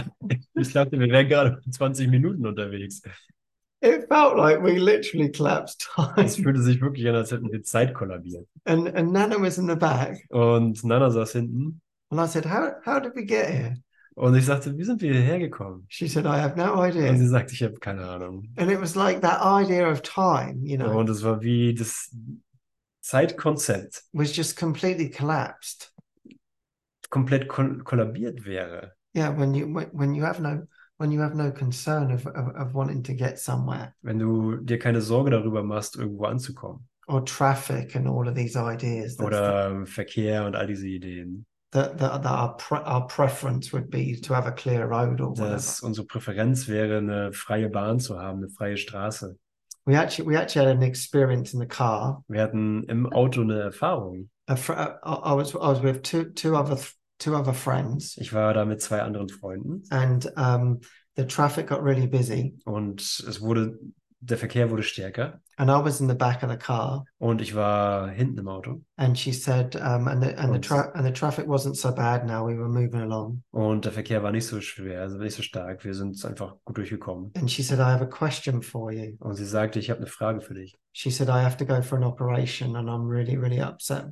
ich dachte, wir wären gerade 20 Minuten unterwegs. It felt like we literally collapsed time. Es fühlte sich wirklich an, als hätten wir Zeit kollabiert. And, and Nana was in the back. Und Nana saß hinten And I said, how, how did we get here? und ich sagte, wie sind wir hierher gekommen? She said, I have no Und idea. sie sagte, ich habe keine Ahnung. And it was like that idea of time, you know, Und es war wie das Zeitkonzept was just completely collapsed. komplett kol kollabiert wäre. Yeah, when you when you have no when you have no concern of, of, of wanting to get somewhere Wenn du dir keine Sorge darüber machst, irgendwo anzukommen. or traffic and all of these ideas Oder Verkehr und all diese Ideen. that, that, that our, pre- our preference would be to have a clear road or whatever. Dass unsere Präferenz wäre, eine freie Bahn zu haben, eine freie Straße. We actually we actually had an experience in the car. Wir hatten im Auto eine Erfahrung. I was I was with two two other two other friends, Ich war da mit zwei anderen Freunden and um, the traffic got really busy, und es wurde, der Verkehr wurde stärker and I was in the back of the car. und ich war hinten im Auto And she said, um, and the and the Und- tra- and the traffic wasn't so bad now. We were moving along. und der Verkehr war nicht so schwer, also nicht so stark. Wir sind einfach gut durchgekommen. And she said, I have a question for you. Und sie sagte, ich habe eine Frage für dich. She said, I have to go for an operation, and I'm really really upset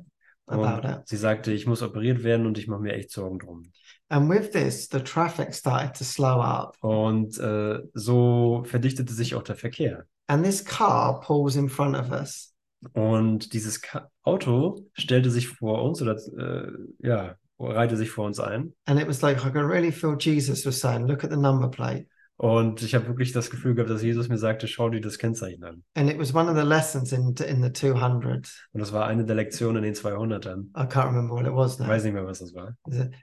sie sagte, ich muss operiert werden und ich mache mir echt Sorgen drum. And with this, the traffic started to slow up, Und äh, so verdichtete sich auch der Verkehr. and this car pulls in front of us. Und dieses Auto stellte sich vor uns oder äh, ja, reihte sich vor uns ein. And it was like I could really feel Jesus was saying, Look at the number plate. Und ich habe wirklich das Gefühl gehabt, dass Jesus mir sagte, schau dir das Kennzeichen an. And it was one of the lessons in in the 200. Und das war eine der Lektionen in den 200ern. I can't remember what it was Ich now. weiß nicht mehr, was das war.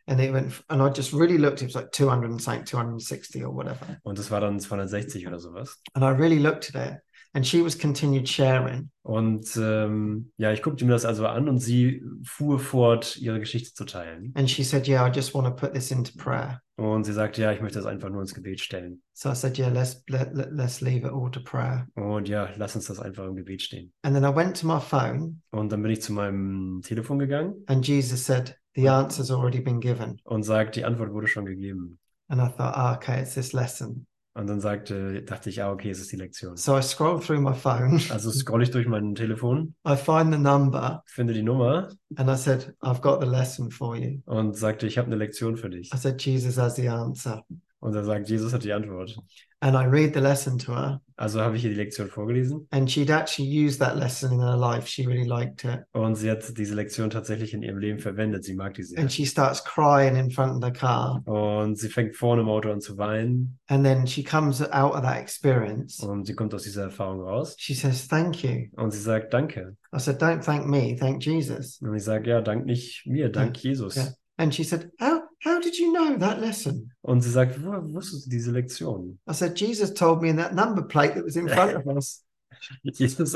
And it went, and I just really looked. It was like 200 and something, 260 or whatever. Und das war dann 260 oder sowas. And I really looked at it. And she was continued sharing. Und ähm, ja, ich guckte mir das also an und sie fuhr fort, ihre Geschichte zu teilen. And she said, Yeah, I just want to put this into prayer. Und sie sagte, ja, ich möchte das einfach nur ins Gebet stellen. So I said, Yeah, let's let, let, let's leave it all to prayer. Und ja, lass uns das einfach im Gebet stehen. And then I went to my phone, Und dann bin ich zu meinem Telefon gegangen and Jesus said, The answer's already been given. und sagt, die Antwort wurde schon gegeben. And I thought, ah, okay, it's this lesson. Und dann sagte, dachte ich, ah, okay, es ist die Lektion. So I scroll through my phone, Also scroll ich durch mein Telefon, I find the number, finde die Nummer and I said, I've got the lesson for you. und sagte, ich habe eine Lektion für dich. I said, Jesus has the answer. Und er sagt, Jesus hat die Antwort. And I read the lesson to her, Also habe ich ihr die Lektion vorgelesen and she'd actually used that lesson in her life. She really liked it. und sie hat diese Lektion tatsächlich in ihrem Leben verwendet. Sie mag die sehr. And she starts crying in front of the car. Und sie fängt vorne im Auto an zu weinen And then she comes out of that experience. und sie kommt aus dieser Erfahrung raus She says, Thank you. und sie sagt, danke. I said, Don't thank me, thank Jesus. Und ich sage, ja, dank nicht mir, dank Jesus. ja. And she said, How how did you know that lesson? Und sie sagt, woher wusstest du diese Lektion? I said, Jesus told me in that number plate that was in front of us. Jesus,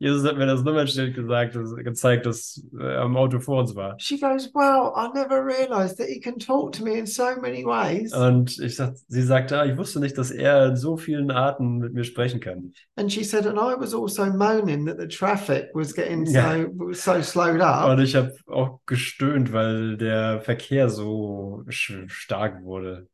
Jesus hat mir das Nummernschild gesagt, das, gezeigt, das äh, am Auto vor uns war. She goes, Well, I never realized that he can talk to me in so many ways. Und ich sag, sie sagte, ah, ich wusste nicht, dass er in so vielen Arten mit mir sprechen kann. And she said, and I was also moaning that the traffic was getting Yeah. so so slowed up. Und ich habe auch gestöhnt, weil der Verkehr so stark wurde.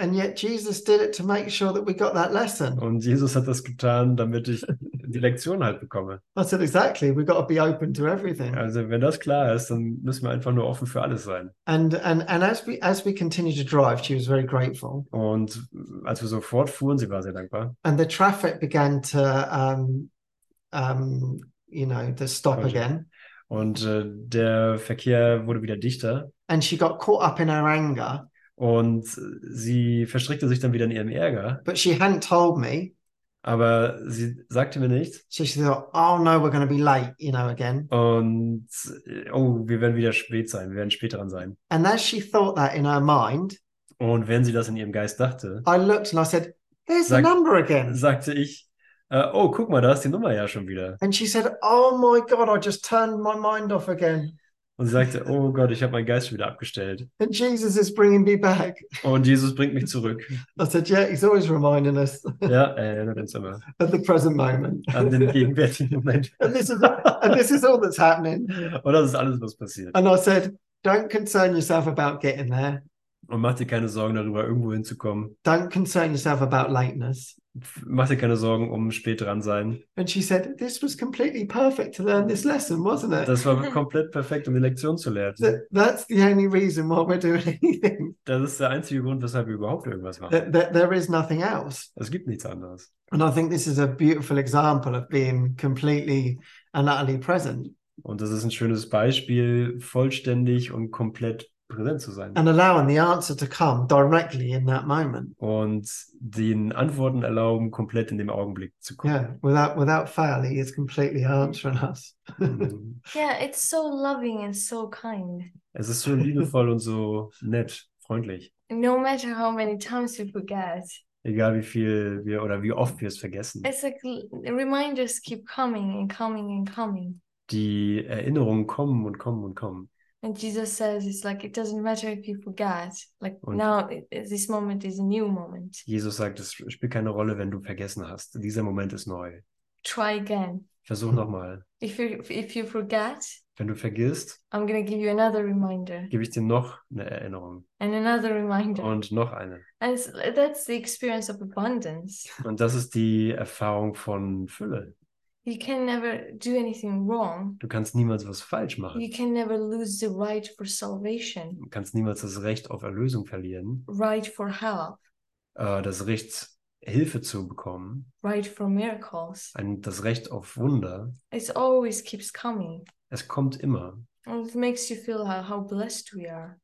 And yet Jesus did it to make sure that we got that lesson. Und Jesus hat das getan, damit ich die Lektion halt bekomme. I said, exactly. We've got to be open to everything. Also wenn das klar ist, dann müssen wir einfach nur offen für alles sein. And and and as we as we continued to drive, she was very grateful. Und als wir so fortfuhren, sie war sehr dankbar. And the traffic began to um um you know to stop Okay. again. Und äh, der Verkehr wurde wieder dichter. And she got caught up in her anger, Und sie verstrickte sich dann wieder in ihrem Ärger. but she hadn't told me. Aber sie sagte mir nichts. So she thought, oh no, we're going to be late, you know, again. Und äh, oh, wir werden wieder spät sein, wir werden spät dran sein. And as she thought that in her mind, Und wenn sie das in ihrem Geist dachte, I looked and I said, "Here's the Sag- number again." sagte ich, äh, oh, guck mal, da ist die Nummer ja schon wieder. And she said, "Oh my God, I just turned my mind off again." Und sie sagte, oh Gott, ich habe meinen Geist schon wieder abgestellt. And Jesus is bringing me back. Und Jesus bringt mich zurück. I said, "Yeah, He's always reminding us Ja, er erinnert uns immer of the present moment." an den gegenwärtigen Moment. And this is and this is all that's happening. Und das ist alles, was passiert. And I said, "Don't concern yourself about getting there. Und mach dir keine Sorgen darüber, irgendwo hinzukommen. Don't concern yourself about lateness." Mach dir keine Sorgen um spät dran sein. And she said, "This was completely perfect to learn this lesson, wasn't it?" Das war komplett perfekt, um die Lektion zu lernen. That, that's the only reason why we're doing anything. Das ist der einzige Grund, weshalb wir überhaupt irgendwas machen. That, that there is nothing else. Es gibt nichts anderes. And I think this is a beautiful example of being completely and utterly present Und das ist ein schönes Beispiel, vollständig und komplett präsent zu sein. and allowing the answer to come directly in that moment. Und den Antworten erlauben, komplett in dem Augenblick zu kommen. Yeah, without without fail, he is completely answering us. Mhm. Yeah, it's so loving and so kind. Es ist so liebevoll und so nett, freundlich. No matter how many times we forget, Egal wie viel wir oder wie oft wir es vergessen. it's like reminders keep coming and coming and coming. Die Erinnerungen kommen und kommen und kommen. And Jesus says it's like it doesn't matter if you forget. Like Und- now, this moment is a new moment. Jesus sagt, es spielt keine Rolle, wenn du vergessen hast. Dieser Moment ist neu. Try again. Versuch nochmal. If you if you forget, Wenn du vergisst, I'm gonna give you another reminder gebe ich dir noch eine Erinnerung and another reminder. und noch eine. And that's the experience of abundance. Und das ist die Erfahrung von Fülle. You can never do anything wrong. Du kannst niemals was falsch machen. You can never lose the right for salvation, Du kannst niemals das Recht auf Erlösung verlieren, right for help. äh, das Recht Hilfe zu bekommen, right for miracles. ein, das Recht auf Wunder, It always keeps coming. es kommt immer. And it makes you feel how, how blessed we are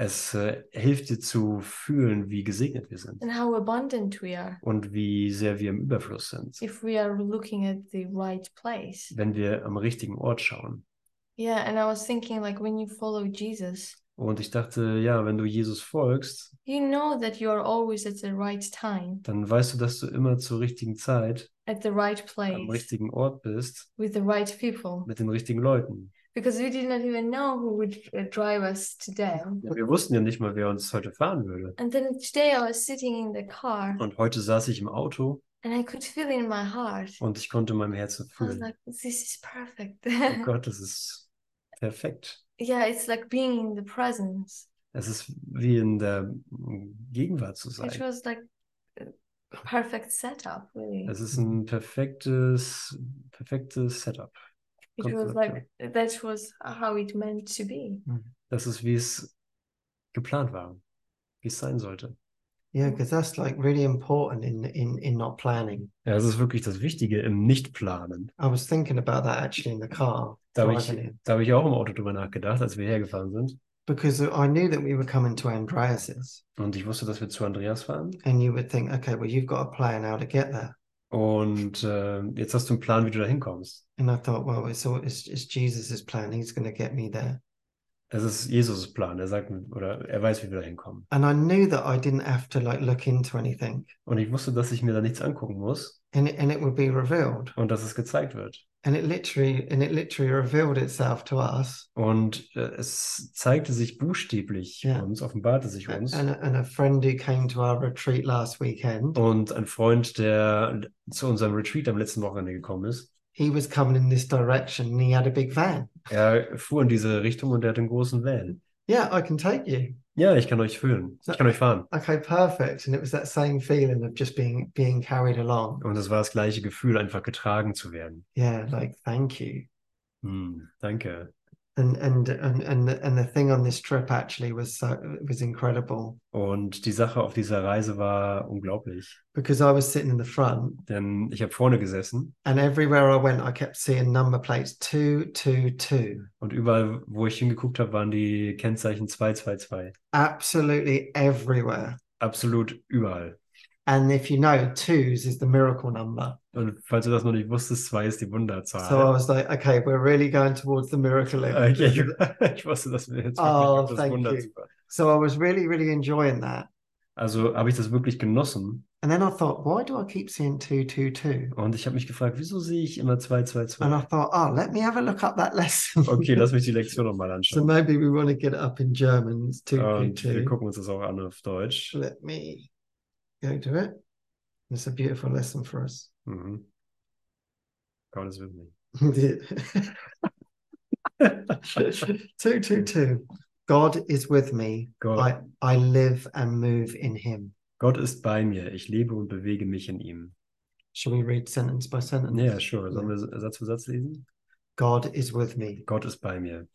Es äh, hilft dir zu fühlen, wie gesegnet wir sind and how abundant we are und wie sehr wir im Überfluss sind, if we are looking at the right place. wenn wir am richtigen Ort schauen. Yeah, and I was thinking like when you follow Jesus, Und ich dachte, ja, wenn du Jesus folgst, you know that you are always at the right time, dann weißt du, dass du immer zur richtigen Zeit at the right am place, richtigen Ort bist, with the right people. mit den richtigen Leuten. Because we did not even know who would uh, drive us today. Ja, wir wussten ja nicht mal, wer uns heute fahren würde. And then today I was sitting in the car Und heute saß ich im Auto and I could feel it in my heart. und ich konnte in meinem Herzen I was fühlen. like, this is perfect. Oh Gott, das ist perfekt. yeah, it's like being in the presence. Es ist wie in der Gegenwart zu It sein. was like a perfect setup, really. Es ist ein perfektes, perfektes Setup. It was like that was how it meant to be. Das ist, wie es geplant war, wie es sein sollte. Yeah, because that's like really important in in in not planning. Ja, das ist wirklich das Wichtige im Nichtplanen. I was thinking about that actually in the car Da habe ich, da habe ich auch im Auto drüber nachgedacht, als wir hergefahren sind. because I knew that we were coming to Andreas's, Und ich wusste, dass wir zu Andreas fahren. and you would think, okay, well, you've got a plan how to get there. Und äh, jetzt hast du einen Plan, wie du da hinkommst. And I thought, well, it's all it's, it's Jesus's plan. He's going to get me there. Es ist Jesus' Plan. Er sagt, oder er weiß, wie wir da hinkommen. And I knew that I didn't have to like look into anything, Und ich wusste, dass ich mir da nichts angucken muss and it, and it would be revealed. und dass es gezeigt wird. And it literally and it literally revealed itself to us. Und äh, es zeigte sich buchstäblich Ja. uns, offenbarte sich uns. And, a- and a friend who came to our retreat last weekend, Und ein Freund, der zu unserem Retreat am letzten Wochenende gekommen ist, he was coming in this direction, and he had a big van. er fuhr in diese Richtung und er hat einen großen Van. Yeah, I can take you. Ja, ich kann euch fühlen. Ich kann euch fahren. Okay, perfect. And it was that same feeling of just being being carried along. Und es war das gleiche Gefühl, einfach getragen zu werden. Yeah, like thank you. Hm, danke. And and and and the, and the thing on this trip actually was so was incredible Und die Sache auf dieser Reise war unglaublich. because I was sitting in the front Denn ich habe vorne gesessen and everywhere I went I kept seeing number plates two two two. und überall, wo ich hingeguckt habe, waren die Kennzeichen 222. Absolutely everywhere. Absolut überall. And if you know, twos is the miracle number. Und falls du das noch nicht wusstest, zwei ist die So I Wunderzahl. was like, okay, we're really going towards the miracle. Okay, ich, ich wusste, dass wir jetzt wirklich Oh, auf das Wunder you. So I was really, really enjoying that. Also habe ich das wirklich genossen And then I thought, why do I keep seeing two two two? und ich habe mich gefragt, wieso sehe ich immer And 222? I thought, oh, let me have a look up that lesson. Okay, lass mich die Lektion nochmal so anschauen. maybe we want to get it up in German. It's two two Und wir gucken uns das auch an auf Deutsch. Let me go to it. It's a beautiful lesson for us. Mhm. God is with me. two two two. God is with me. Gott, I, I live and move in him. Gott ist bei mir. Ich lebe und bewege mich in ihm. Shall we read sentence by sentence? Ja, sure. Sollen wir Satz für Satz lesen? God is with me. Gott ist bei mir.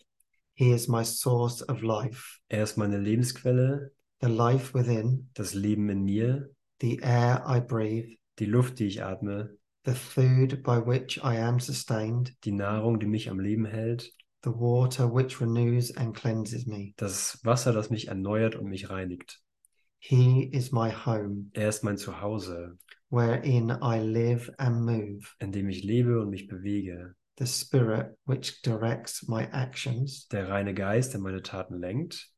He is my source of life, Er ist meine Lebensquelle, the life within, das Leben in mir, the air I breathe, die Luft, die ich atme, the food by which I am sustained, die Nahrung, die mich am Leben hält, the water which renews and cleanses me. das Wasser, das mich erneuert und mich reinigt. He is my home, Er ist mein Zuhause, wherein I live and move, in dem ich lebe und mich bewege. the spirit which directs my actions, Der reine Geist, der meine Taten lenkt,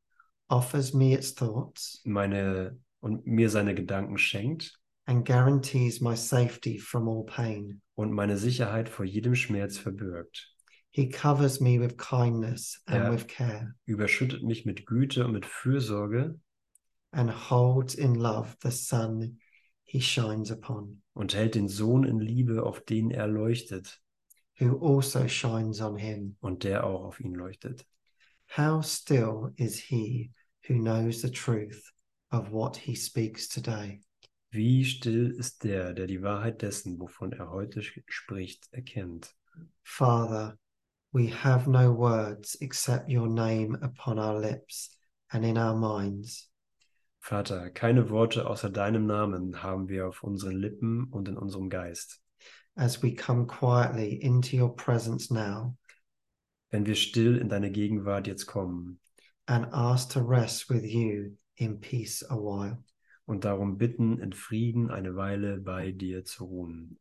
offers me its thoughts, meine und mir seine Gedanken schenkt and guarantees my safety from all pain. und meine Sicherheit vor jedem Schmerz verbirgt. He covers me with kindness and Ja. with care, Überschüttet mich mit Güte und mit Fürsorge and holds in love the sun he shines upon, und hält den Sohn in Liebe, auf den er leuchtet who also shines on him. und der auch auf ihn leuchtet. How still is he who knows the truth of what he speaks today? Wie still ist der, der die Wahrheit dessen, wovon er heute spricht, erkennt. Father, we have no words except your name upon our lips and in our minds. Vater, keine Worte außer deinem Namen haben wir auf unseren Lippen und in unserem Geist. As we come quietly into your presence now Wenn wir still in deine Gegenwart jetzt kommen and ask to rest with you in peace a while. Und darum bitten, in Frieden eine Weile bei dir zu ruhen.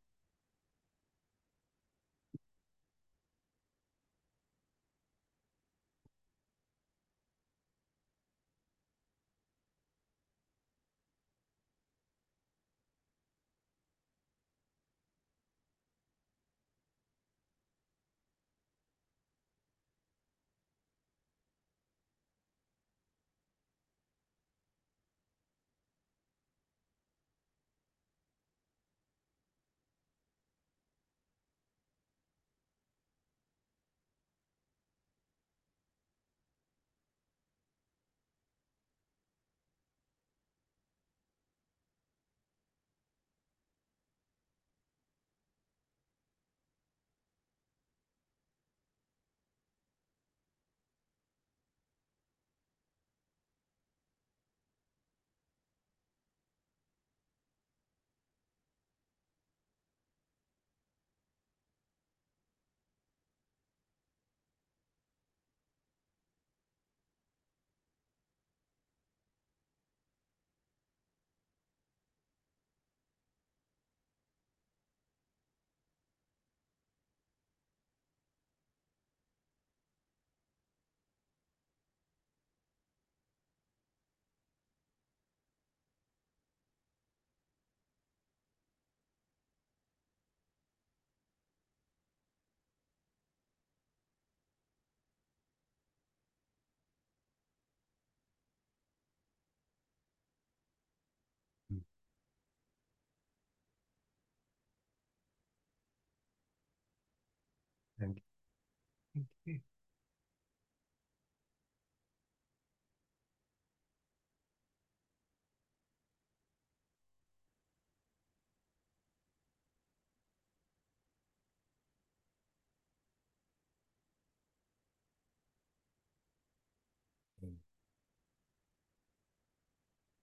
Danke. Thank you.